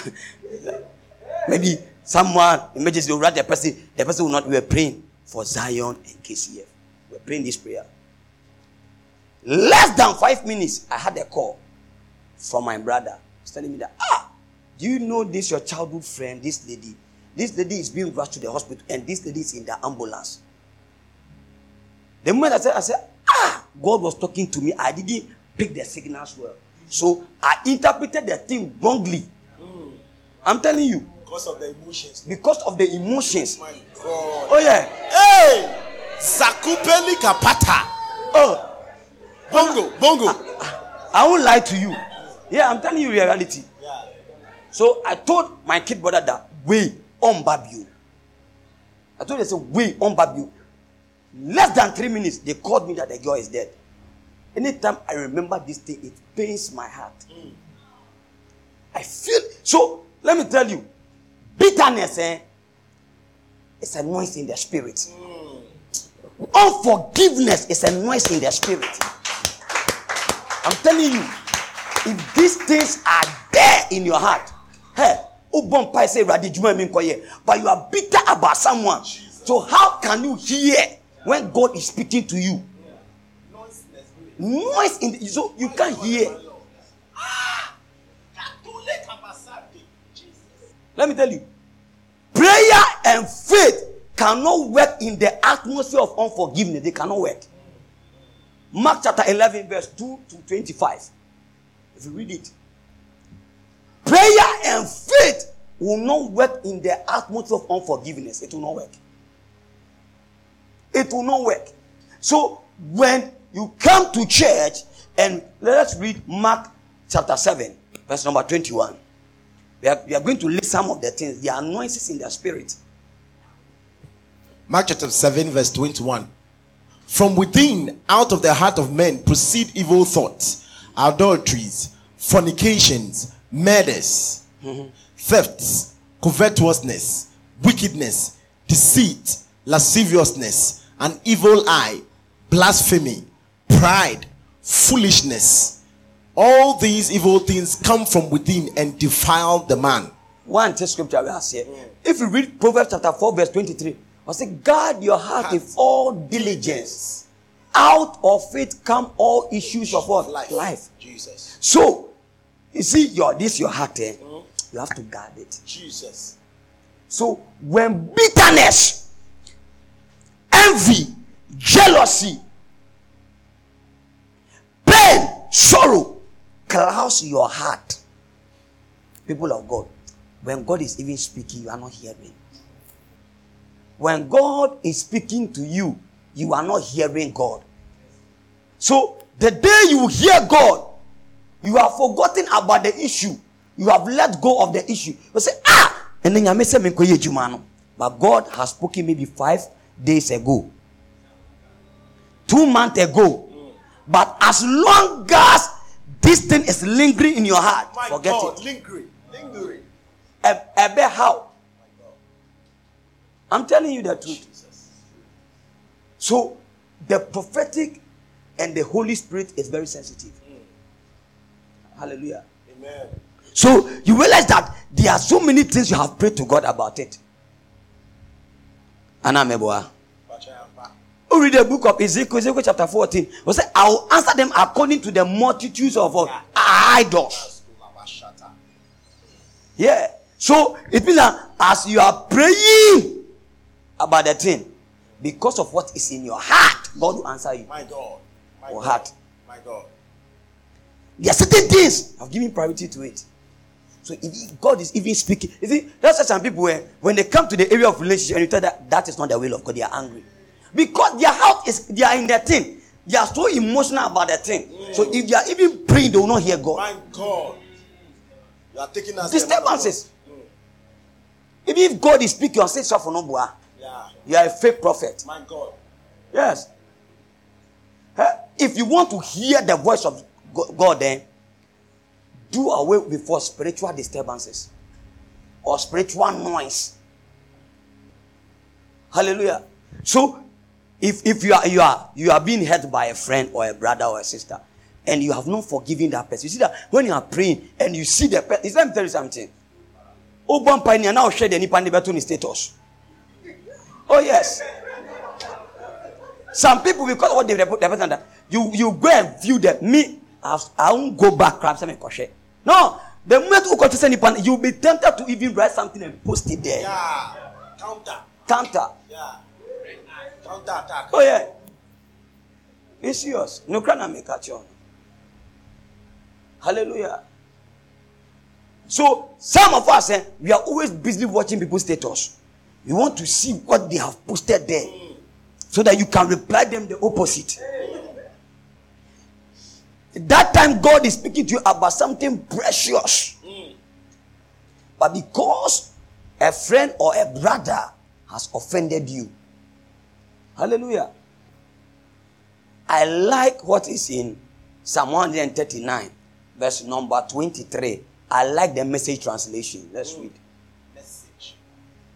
maybe someone, emergency, will write the person, the person will not, we are praying for Zion and KCF. We're praying this prayer. Less than five minutes, I had a call from my brother. He's telling me that, ah, do you know this your childhood friend, this lady? This lady is being rushed to the hospital, and this lady is in the ambulance. The moment I said, I said, ah, God was talking to me. I didn't pick the signals well. So I interpreted the thing wrongly. Mm. I'm telling you. Because of the emotions. Because of the emotions. My God. Oh yeah. Hey! Zakupeli kapata. Oh. Bongo, bongo. I, I, won't lie to you. Yeah, I'm telling you reality. Yeah. So I told my kid brother that, wait, Babio. I told them, say, on Babio. Less than three minutes, they called me that the girl is dead. Anytime I remember this thing, it pains my heart. Mm. I feel so. Let me tell you, bitterness, eh, is a noise in the spirit. Mm. Unforgiveness is a noise in the spirit. I'm telling you, if these things are there in your heart, hey, say but you are bitter about someone. So how can you hear when God is speaking to you? Noise in the, so you can't hear. Let me tell you, prayer and faith cannot work in the atmosphere of unforgiveness. They cannot work. Mark chapter 11, verse 2 to 25. If you read it, prayer and faith will not work in the atmosphere of unforgiveness. It will not work. It will not work. So when you come to church and let's read Mark chapter 7, verse number 21. We are, we are going to list some of the things, the annoyances in the spirit. Mark chapter 7, verse 21. From within, out of the heart of men, proceed evil thoughts, adulteries, fornications, murders, mm-hmm. thefts, covetousness, wickedness, deceit, lasciviousness, an evil eye, blasphemy, pride, foolishness. All these evil things come from within and defile the man. One scripture we are here. If you read Proverbs chapter 4, verse 23, I say, guard your heart, heart. with all diligence. Out of it come all issues of what? Life. Life. Jesus. So, you see, your this your heart, eh? Mm-hmm. You have to guard it. Jesus. So when bitterness, envy, jealousy, pain, sorrow clouds your heart, people of God, when God is even speaking, you are not hearing. When God is speaking to you, you are not hearing God. So the day you hear God, you have forgotten about the issue. You have let go of the issue. You say, ah, and then you say, but God has spoken maybe five days ago, two months ago. But as long as this thing is lingering in your heart, My forget God, it. Lingering, lingering. Ebe how? I'm telling you the truth. So, the prophetic and the Holy Spirit is very sensitive. Hallelujah. Amen. So, you realize that there are so many things you have prayed to God about it. Anna Meboa. Who read the book of Ezekiel, Ezekiel chapter 14. We say, I will answer them according to the multitudes of uh, idols. Yeah. So it means that as you are praying, about the thing, because of what is in your heart, God will answer you. My God. My God. heart. My God. There are certain things I've given priority to it. So if God is even speaking, you see, there's some people where when they come to the area of relationship and you tell that that is not the will of God, they are angry. Because their heart is they are in their thing. They are so emotional about the thing. Mm. So if they are even praying, they will not hear God. My God. You are taking us disturbances. Mm. Even if God is speaking, you say for no yeah. You are a fake prophet. My God. Yes. If you want to hear the voice of God, then do away with spiritual disturbances or spiritual noise. Hallelujah. So, if, if you are you are you are being hurt by a friend or a brother or a sister, and you have not forgiven that person, you see that when you are praying and you see the person, let me tell you something. Oh, Obama pioneer now share the status. Oh, yes. Some people, because what they that you, you go and view them. Me, I won't go back, grab something, crochet. No. The moment you go to send it, you'll be tempted to even write something and post it there. Yeah. Counter. Counter. Yeah. Counter attack. Oh, yeah. It's yours. No crana make catch on. Hallelujah. So, some of us, eh, we are always busy watching people's status. You want to see what they have posted there so that you can reply them the opposite. That time, God is speaking to you about something precious. But because a friend or a brother has offended you, hallelujah. I like what is in Psalm 139, verse number 23. I like the message translation. Let's mm. read.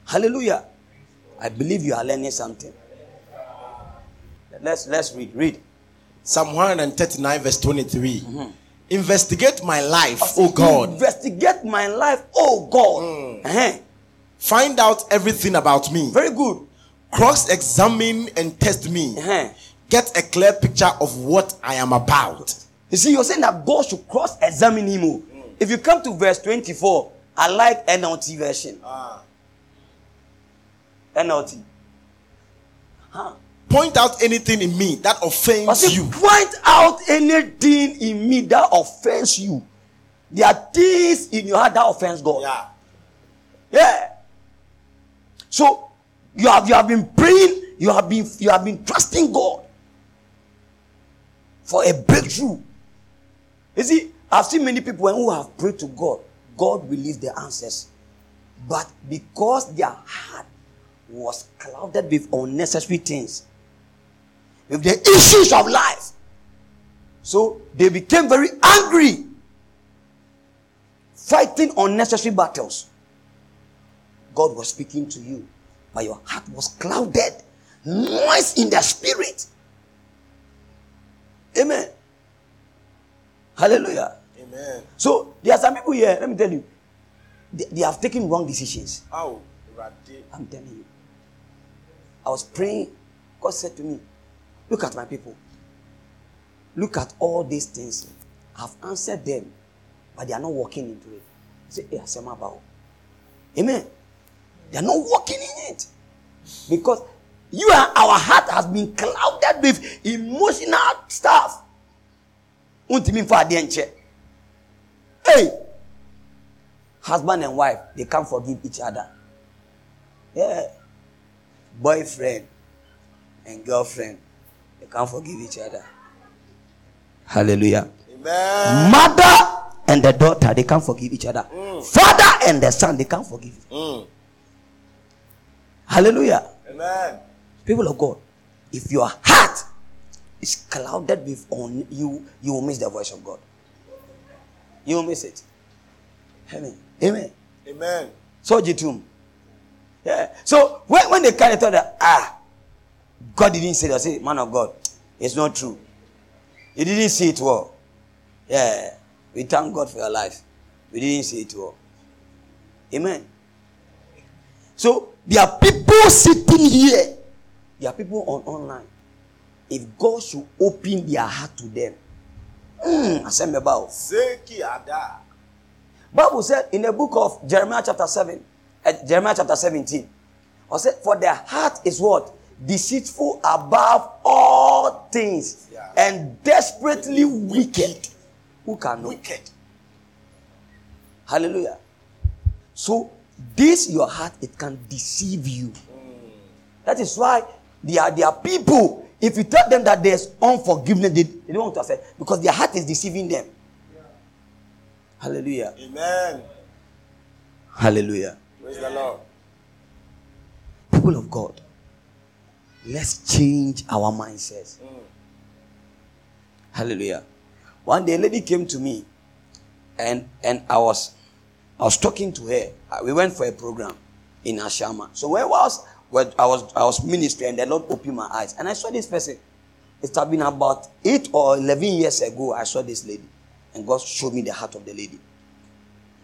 Hallelujah. I believe you are learning something. Let's let's read. Read. Psalm 139, verse 23. Mm-hmm. Investigate my life, oh God. Investigate my life, oh God. Mm. Uh-huh. Find out everything about me. Very good. Cross examine and test me. Uh-huh. get a clear picture of what I am about. You see, you're saying that God should cross examine him. Mm. If you come to verse 24, I like NLT version. Ah. NLT. Huh. Point out anything in me that offends you. Point out anything in me that offends you. There are things in your heart that offends God. Yeah. Yeah. So you have you have been praying, you have been you have been trusting God for a breakthrough. You see, I've seen many people who have prayed to God, God released the answers. But because their heart was clouded with unnecessary things, with the issues of life, so they became very angry, fighting unnecessary battles. God was speaking to you, but your heart was clouded, noise in the spirit. Amen. Hallelujah. Amen. So there are some people here, let me tell you, they, they have taken wrong decisions. Oh, I'm telling you. I was praying, God said to me, Look at my people. Look at all these things. I've answered them, but they are not walking into it. Say, hey, about. Amen. They are not walking in it. Because you and our heart has been clouded with emotional stuff. Hey, husband and wife, they can't forgive each other. Yeah, boyfriend and girlfriend, they can't forgive each other. Hallelujah. Amen. Mother and the daughter, they can't forgive each other. Mm. Father and the son, they can't forgive. Mm. Hallelujah. Amen. People of God, if your heart is clouded with on you, you will miss the voice of God. You will miss it. Amen. Amen. Amen. So Jitum. Yeah. So when, when they carry thought that ah, God didn't say that, say, man of God, it's not true. You didn't see it well. Yeah. We thank God for your life. We didn't see it well. Amen. So there are people sitting here there are people on online. If God should open their heart to them, mm. Bible said in the book of Jeremiah chapter 7, uh, Jeremiah chapter 17, I said, For their heart is what? Deceitful above all things yeah. and desperately wicked. Who can know? Wicked. Hallelujah. So, this your heart, it can deceive you. Mm. That is why they are, they are people. If you tell them that there's unforgiveness, they, they don't want to accept because their heart is deceiving them. Yeah. Hallelujah. Amen. Hallelujah. Praise the Lord. People of God, let's change our mindsets. Mm. Hallelujah. One day, a lady came to me, and and I was I was talking to her. We went for a program in Ashama. So where was where I was I was ministering and the Lord opened my eyes and I saw this person. It had been about eight or eleven years ago. I saw this lady, and God showed me the heart of the lady.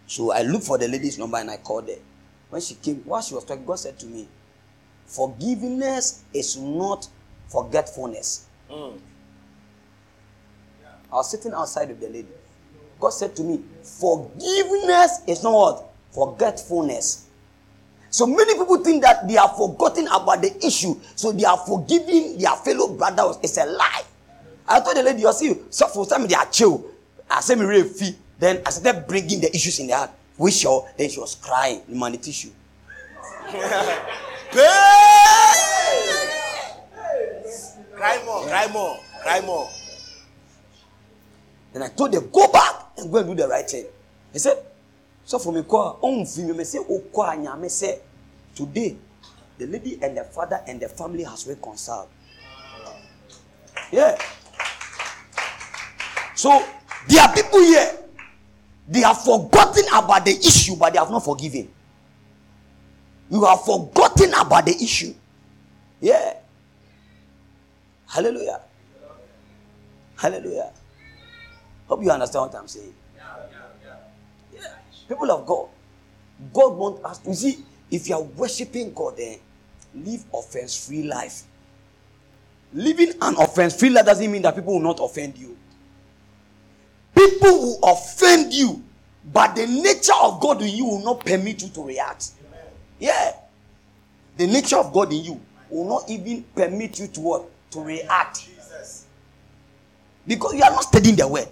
So I looked for the lady's number and I called her. When she came, while she was talking, God said to me, "Forgiveness is not forgetfulness." Mm. I was sitting outside with the lady. God said to me, "Forgiveness is not what forgetfulness." So many people think that they are forgotten about the issue, so they are forgiving their fellow brothers. It's a lie. I told the lady, you see, so for some they are chill. I said me real fee. Then I started bringing the issues in the heart. We show. Then she was crying in my tissue. cry more, cry more, cry more. Then I told them, go back and go and do the right thing. He said, so for me kwa onfi me say okwa nyame say today the lady and the father and the family has reconciled. Yeah. So there are people here they have forgotten about the issue but they have not forgiven you have forgotten about the issue yeah hallelujah hallelujah hope you understand what i'm saying People of God, God wants us to see if you are worshiping God, then live offense free life. living an offense free life doesn't mean that people will not offend you. People will offend you, but the nature of God in you will not permit you to react. Yeah. The nature of God in you will not even permit you to what? To react. Because you are not studying the word.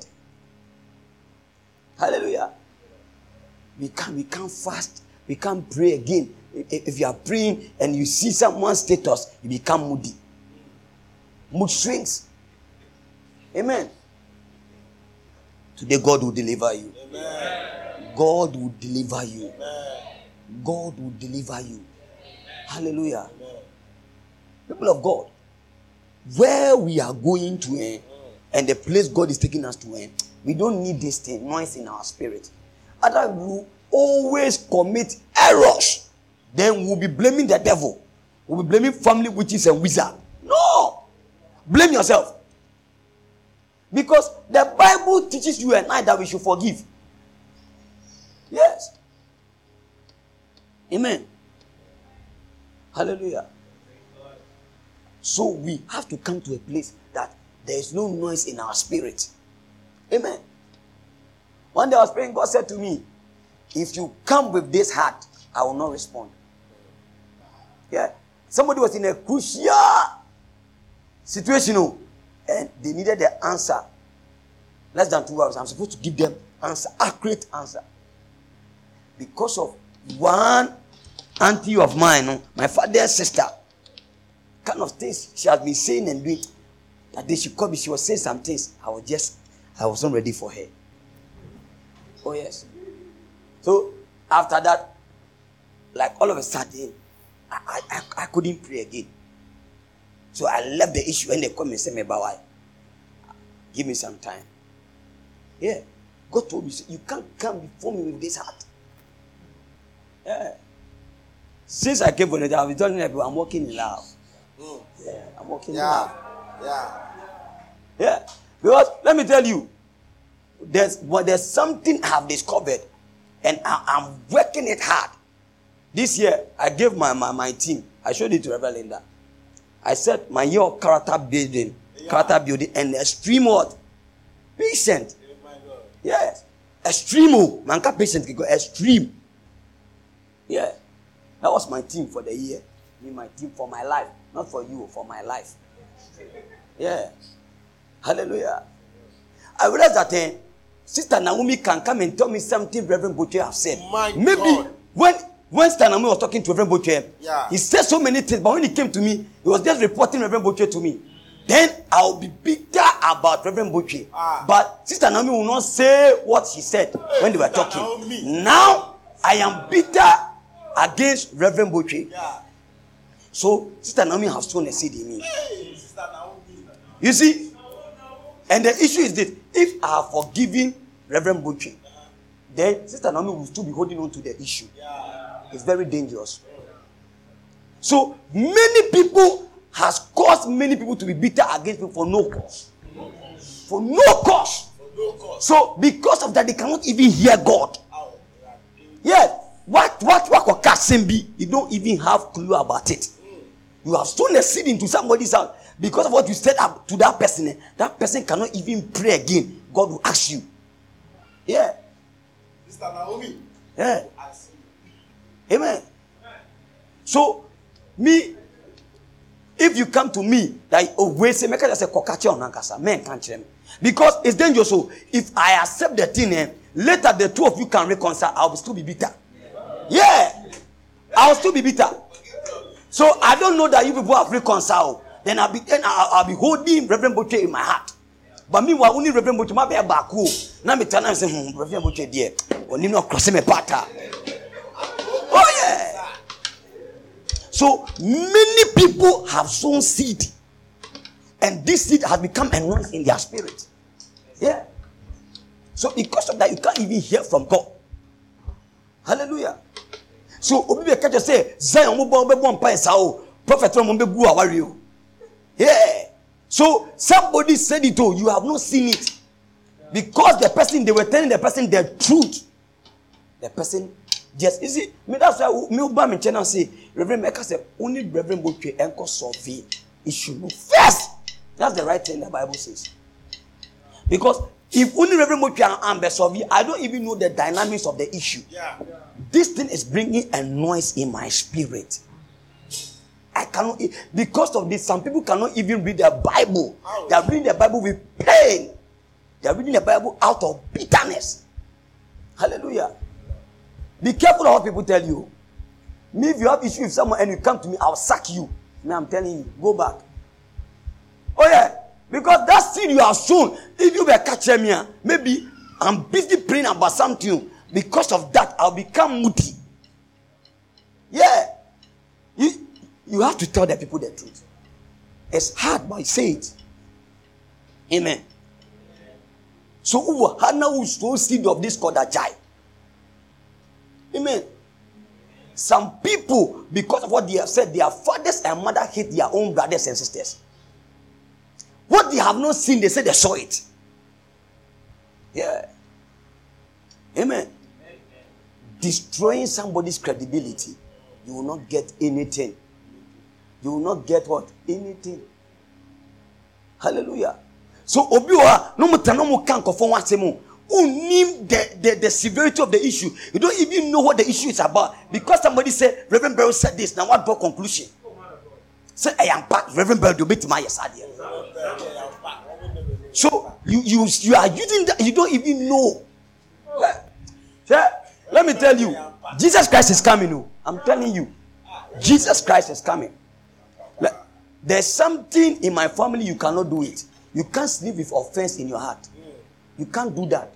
Hallelujah. We can't, we can't fast. We can't pray again. If you are praying and you see someone's status, you become moody. Mood swings. Amen. Today, God will deliver you. Amen. God will deliver you. Amen. God will deliver you. Hallelujah. People of God, where we are going to end and the place God is taking us to end, we don't need this thing, noise in our spirit. We will always commit errors. Then we'll be blaming the devil. We'll be blaming family witches and wizard. No! Blame yourself. Because the Bible teaches you and I that we should forgive. Yes. Amen. Hallelujah. So we have to come to a place that there is no noise in our spirit. Amen. One day I was praying, God said to me, If you come with this heart, I will not respond. Yeah. Somebody was in a crucial situation. Oh and they needed the answer less than two hours. I'm supposed to give them answer, accurate answer. Because of one auntie of mine, my father's sister, kind of things she has been saying and doing. That day she called me, she was saying some things. I was just, I was not ready for her. Oh yes. So after that, like all of a sudden, I, I, I couldn't pray again. So I left the issue and they come and say, Me, why? Give me some time. Yeah. God told me, You can't come before me with this heart. Yeah. Since I came from the I've been telling people I'm working in love. Mm. Yeah, I'm working yeah. in love. Yeah. Yeah. Because let me tell you, there's well, there's something I've discovered, and I, am working it hard. This year, I gave my, my, my team, I showed it to Reverend Linda. I said my year of character building, yeah. character building, and extreme what? Patient. yes. Extreme. Oh. Manka patient can go extreme. Yeah. That was my team for the year. Me, my team for my life. Not for you, for my life. Yeah. Hallelujah. I realized that uh, Sister Naomi can come and tell me something Reverend Butcher have said. My Maybe God. when when Stanami was talking to Reverend Boche, yeah. he said so many things, but when he came to me, he was just reporting Reverend Boche to me. Then I'll be bitter about Reverend Boche. Ah. But Sister Naomi will not say what she said when they were talking. Naomi. Now I am bitter against Reverend Boche. Yeah. So Sister Naomi has sown a seed in me. You see? And the issue is this if I have forgiven Reverend Boche, then Sister Naomi will still be holding on to the issue. Yeah. It's very dangerous. So many people has caused many people to be bitter against me for no cause. For no cause. So because of that, they cannot even hear God. Yeah. What what what can be? You don't even have clue about it. You have sown a seed into somebody's house because of what you said up to that person. Eh, that person cannot even pray again. God will ask you. Yeah. Mr. Naomi. Yeah. Amen. So, me, if you come to me, like, wait, say, make us a cocache on Nankasa, men can't me. Because it's dangerous. So, if I accept the thing, eh, later the two of you can reconcile, I'll still be bitter. Yeah. I'll still be bitter. So, I don't know that you people have reconciled. Then I'll be, then I'll, I'll be holding Reverend Boche in my heart. But meanwhile, only Reverend Boche, my back, now me tell him, say, hmm, Reverend Boche, dear, only no crossing me pattern. Oh, yeah. So many people have sown seed, and this seed has become a noise in their spirit. Yeah. So because of that, you can't even hear from God. Hallelujah. So obi be catch say Zion mo bon be bon pa sao prophet mo be gu awari o. Yeah. So somebody said it oh you have not seen it. Because the person they were telling the person the truth. The person just you see me that's why me ba me channel say reverend make say only reverend botwe enko survey issue first. That's the right thing the Bible says. Because if only Reverend Mokia and Besovi, I don't even know the dynamics of the issue. Yeah. This thing is bringing a noise in my spirit. I cannot, because of this, some people cannot even read their Bible. They are reading the Bible with pain. They are reading the Bible out of bitterness. Hallelujah. Be careful of what people tell you. Me, if you have issue with someone and you come to me, I'll sack you. Me, I'm telling you, go back. Oh yeah, because that seed you have sown, if you were catching me, ah, maybe I'm busy praying about something. Because of that, I'll become moody. Yeah. You, you have to tell the people the truth. It's hard, but say it. Amen. So, who Hannah will sow seed of this called a jai. Amen. Some people, because of what they have said, their fathers and mother hate their own brothers and sisters. What they have not seen, they say they saw it. Yeah. Amen. Destroying somebody's credibility, you will not get anything. You will not get what? Anything. Hallelujah. So, Obiwa, no more no more can't confirm what who name the, the, the severity of the issue. You don't even know what the issue is about. Because somebody said, Reverend Bell said this. Now what draw conclusion? Say, I am back. Reverend Bell, you beat my yesterday. So you you you are using that, you don't even know. Say, let me tell you, Jesus Christ is coming. Oh. I'm telling you, Jesus Christ is coming. There's something in my family you cannot do it. You can't sleep with offense in your heart. You can't do that.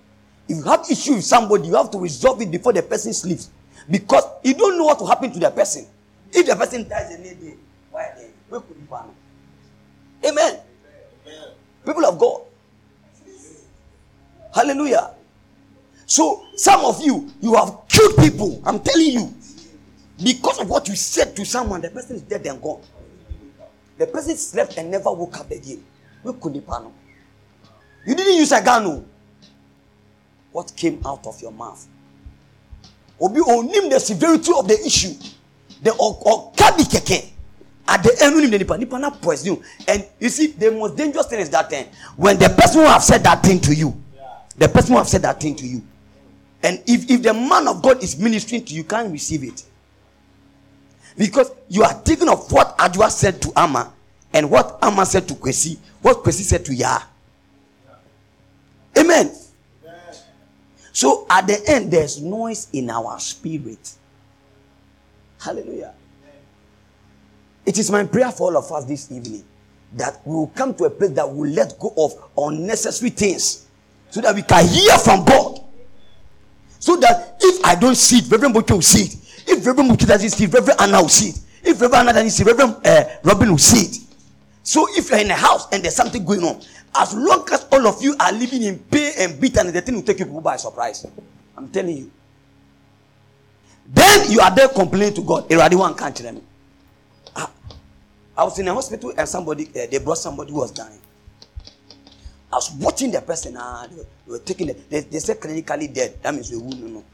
If you have issue with somebody, you have to resolve it before the person sleeps. Because you don't know what will happen to the person. If the person dies a day, why? Where could you Amen. Amen. People of God. Hallelujah. So, some of you, you have killed people. I'm telling you. Because of what you said to someone, the person is dead and gone. The person slept and never woke up again. You didn't use a gun. No what came out of your mouth. Obi onim the severity of the issue. The okabi keke. At the end, the nipa nipa na poison And you see, the most dangerous thing is that thing when the person who have said that thing to you, the person who have said that thing to you, and if if the man of God is ministering to you, can't receive it because you are thinking of what Adwa said to Amma and what Amma said to Kwesi, what Kwesi said to Yah. Amen. So at the end, there's noise in our spirit. Hallelujah. It is my prayer for all of us this evening that we will come to a place that will let go of unnecessary things so that we can hear from God. So that if I don't see it, Reverend Boke will see it. If Reverend Boke doesn't see it, Reverend Anna will see it. If Reverend Anna doesn't see it, Reverend uh, Robin will see it. So if you're in a house and there's something going on, as long as all of you are living in pain and bitterness, the thing will take you by surprise. I'm telling you. Then you are there complaining to God. Can't tell me. I, I was in a hospital and somebody uh, they brought somebody who was dying. I was watching the person. Uh, they, were, they were taking the, they, they said clinically dead. That means they wound. No, no.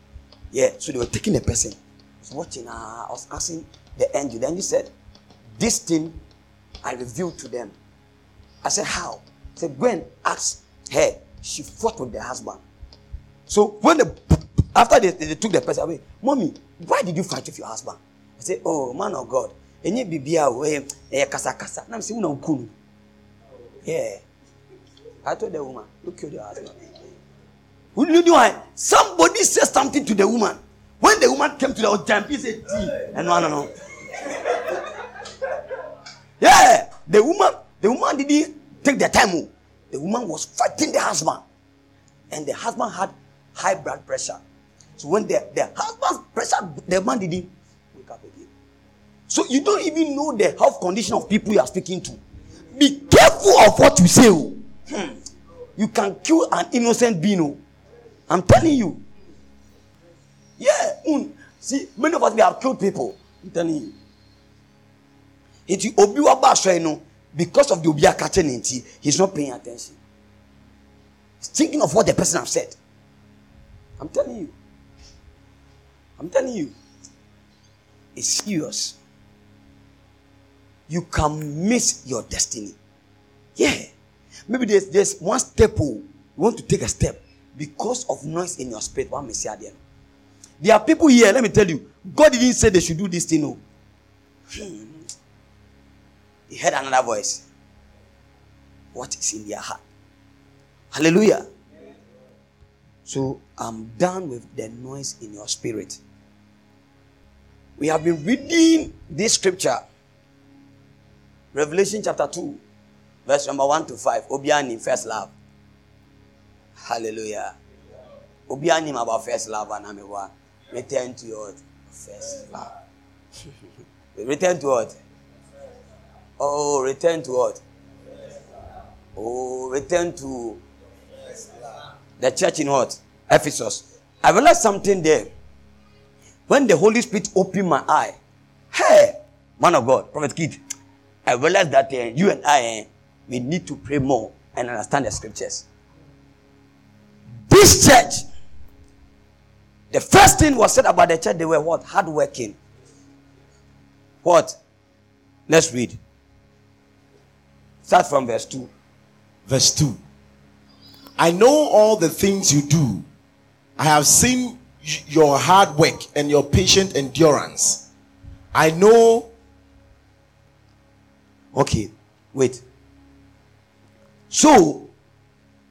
Yeah. So they were taking the person. I was watching. Uh, I was asking the angel. The angel said, "This thing I revealed to them." I said, "How?" So Gwen asked her, she fought with the husband. So when the after they, they, took the person away, mommy, why did you fight with your husband? I said, Oh, man of God. Enye bibia we kasa kasa. Na me say una ukunu. Yeah. I told the woman, look at your husband. Who knew why? Somebody said something to the woman. When the woman came to the jump, he said, and no, no, no. Yeah, the woman, the woman didn't Take the time. Oh. The woman was fighting the husband. And the husband had high blood pressure. So when the, the husband's pressure, the man didn't wake up again. So you don't even know the health condition of people you are speaking to. Be careful of what you say. Oh. Hmm. You can kill an innocent being. Oh. I'm telling you. Yeah. See, many of us we have killed people. I'm telling you. It obi ba so no because of the obia catching he's not paying attention. He's thinking of what the person have said. I'm telling you. I'm telling you. It's serious. you can miss your destiny. Yeah. Maybe there's, there's one step oh, you want to take a step because of noise in your spirit. One say There are people here, let me tell you, God didn't say they should do this thing. No. Hmm. He heard another voice. What is in their heart? Hallelujah. So I'm done with the noise in your spirit. We have been reading this scripture, Revelation chapter 2, verse number 1 to 5. Obiani, first love. Hallelujah. Obiani about first love and I'm a Return to your first love. return to what? Oh, return to what? Oh, return to the church in what? Ephesus. I realized something there. When the Holy Spirit opened my eye, hey, man of God, Prophet Kid, I realized that uh, you and I, uh, we need to pray more and understand the scriptures. This church, the first thing was said about the church, they were what? Hardworking. What? Let's read. Start from verse 2. Verse 2. I know all the things you do. I have seen your hard work and your patient endurance. I know. Okay, wait. So,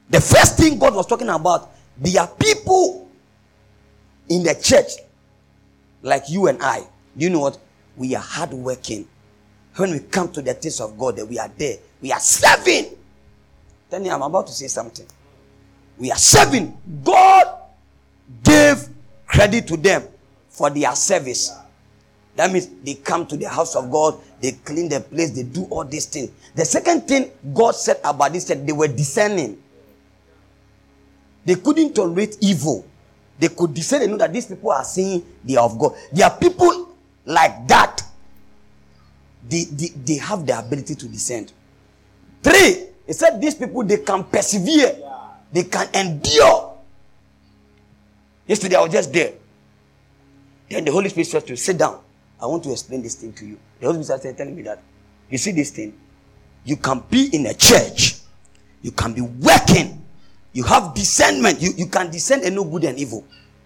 the first thing God was talking about, there are people in the church like you and I. You know what? We are hardworking. When we come to the things of God, that we are there. We are serving. Then I'm about to say something. We are serving. God gave credit to them for their service. That means they come to the house of God, they clean the place, they do all these things. The second thing God said about this, said they were discerning. They couldn't tolerate evil. They could discern and know that these people are saying they of God. There are people like that. They, they, they have the ability to discern. Three, he said these people they can persevere, they can endure. Yesterday I was just there. Then the Holy Spirit said to sit down. I want to explain this thing to you. The Holy Spirit started telling me that you see this thing. You can be in a church. You can be working. You have discernment. You, you can discern and know good and evil.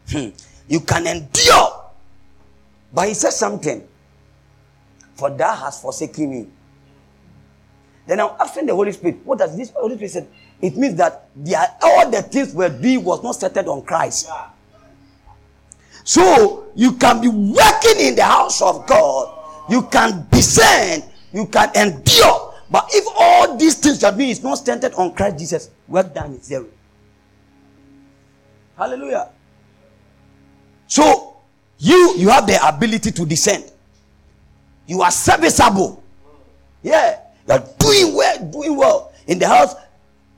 Hmm. You can endure. But he said something. For thou has forsaken me. Then I'm asking the Holy Spirit, what does this Holy Spirit say? It means that the, all the things we're doing was not centered on Christ. Yeah. So you can be working in the house of God, you can discern, you can endure. But if all these things are doing is not centered on Christ Jesus, work done is zero. Hallelujah. So you you have the ability to discern. You are serviceable. Yeah, you are doing well, doing well in the house,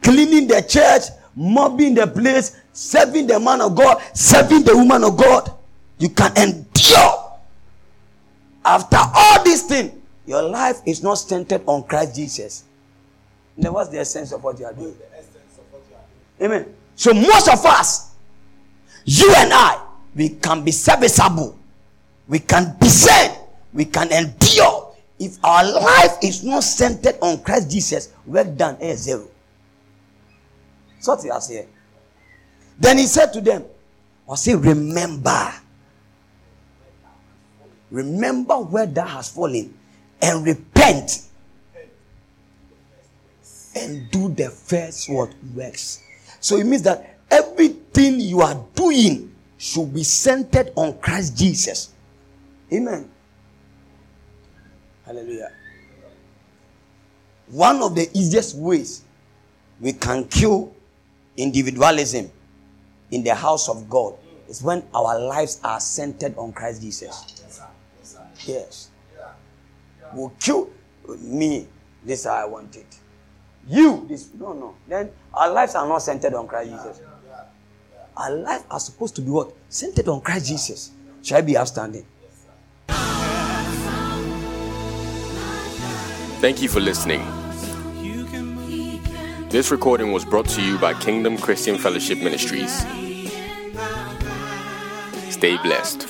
cleaning the church, mobbing the place, serving the man of God, serving the woman of God you can endure. After all these things, your life is not centered on Christ Jesus. Then what's the essence of what you are doing? Amen. So most of us, you and I, we can be serviceable. We can discern. We can endure. If our life is not centered on Christ Jesus, work done is zero. So what he has here. Then he said to them, I say, remember Remember where that has fallen and repent and do the first what works. So it means that everything you are doing should be centered on Christ Jesus. Amen. Hallelujah. One of the easiest ways we can kill individualism in the house of God is when our lives are centered on Christ Jesus. Yes. Will kill me. This I want it. You, this no, no. Then our lives are not centered on Christ Jesus. Our lives are supposed to be what? Centered on Christ Jesus. Shall I be outstanding? Thank you for listening. This recording was brought to you by Kingdom Christian Fellowship Ministries. Stay blessed.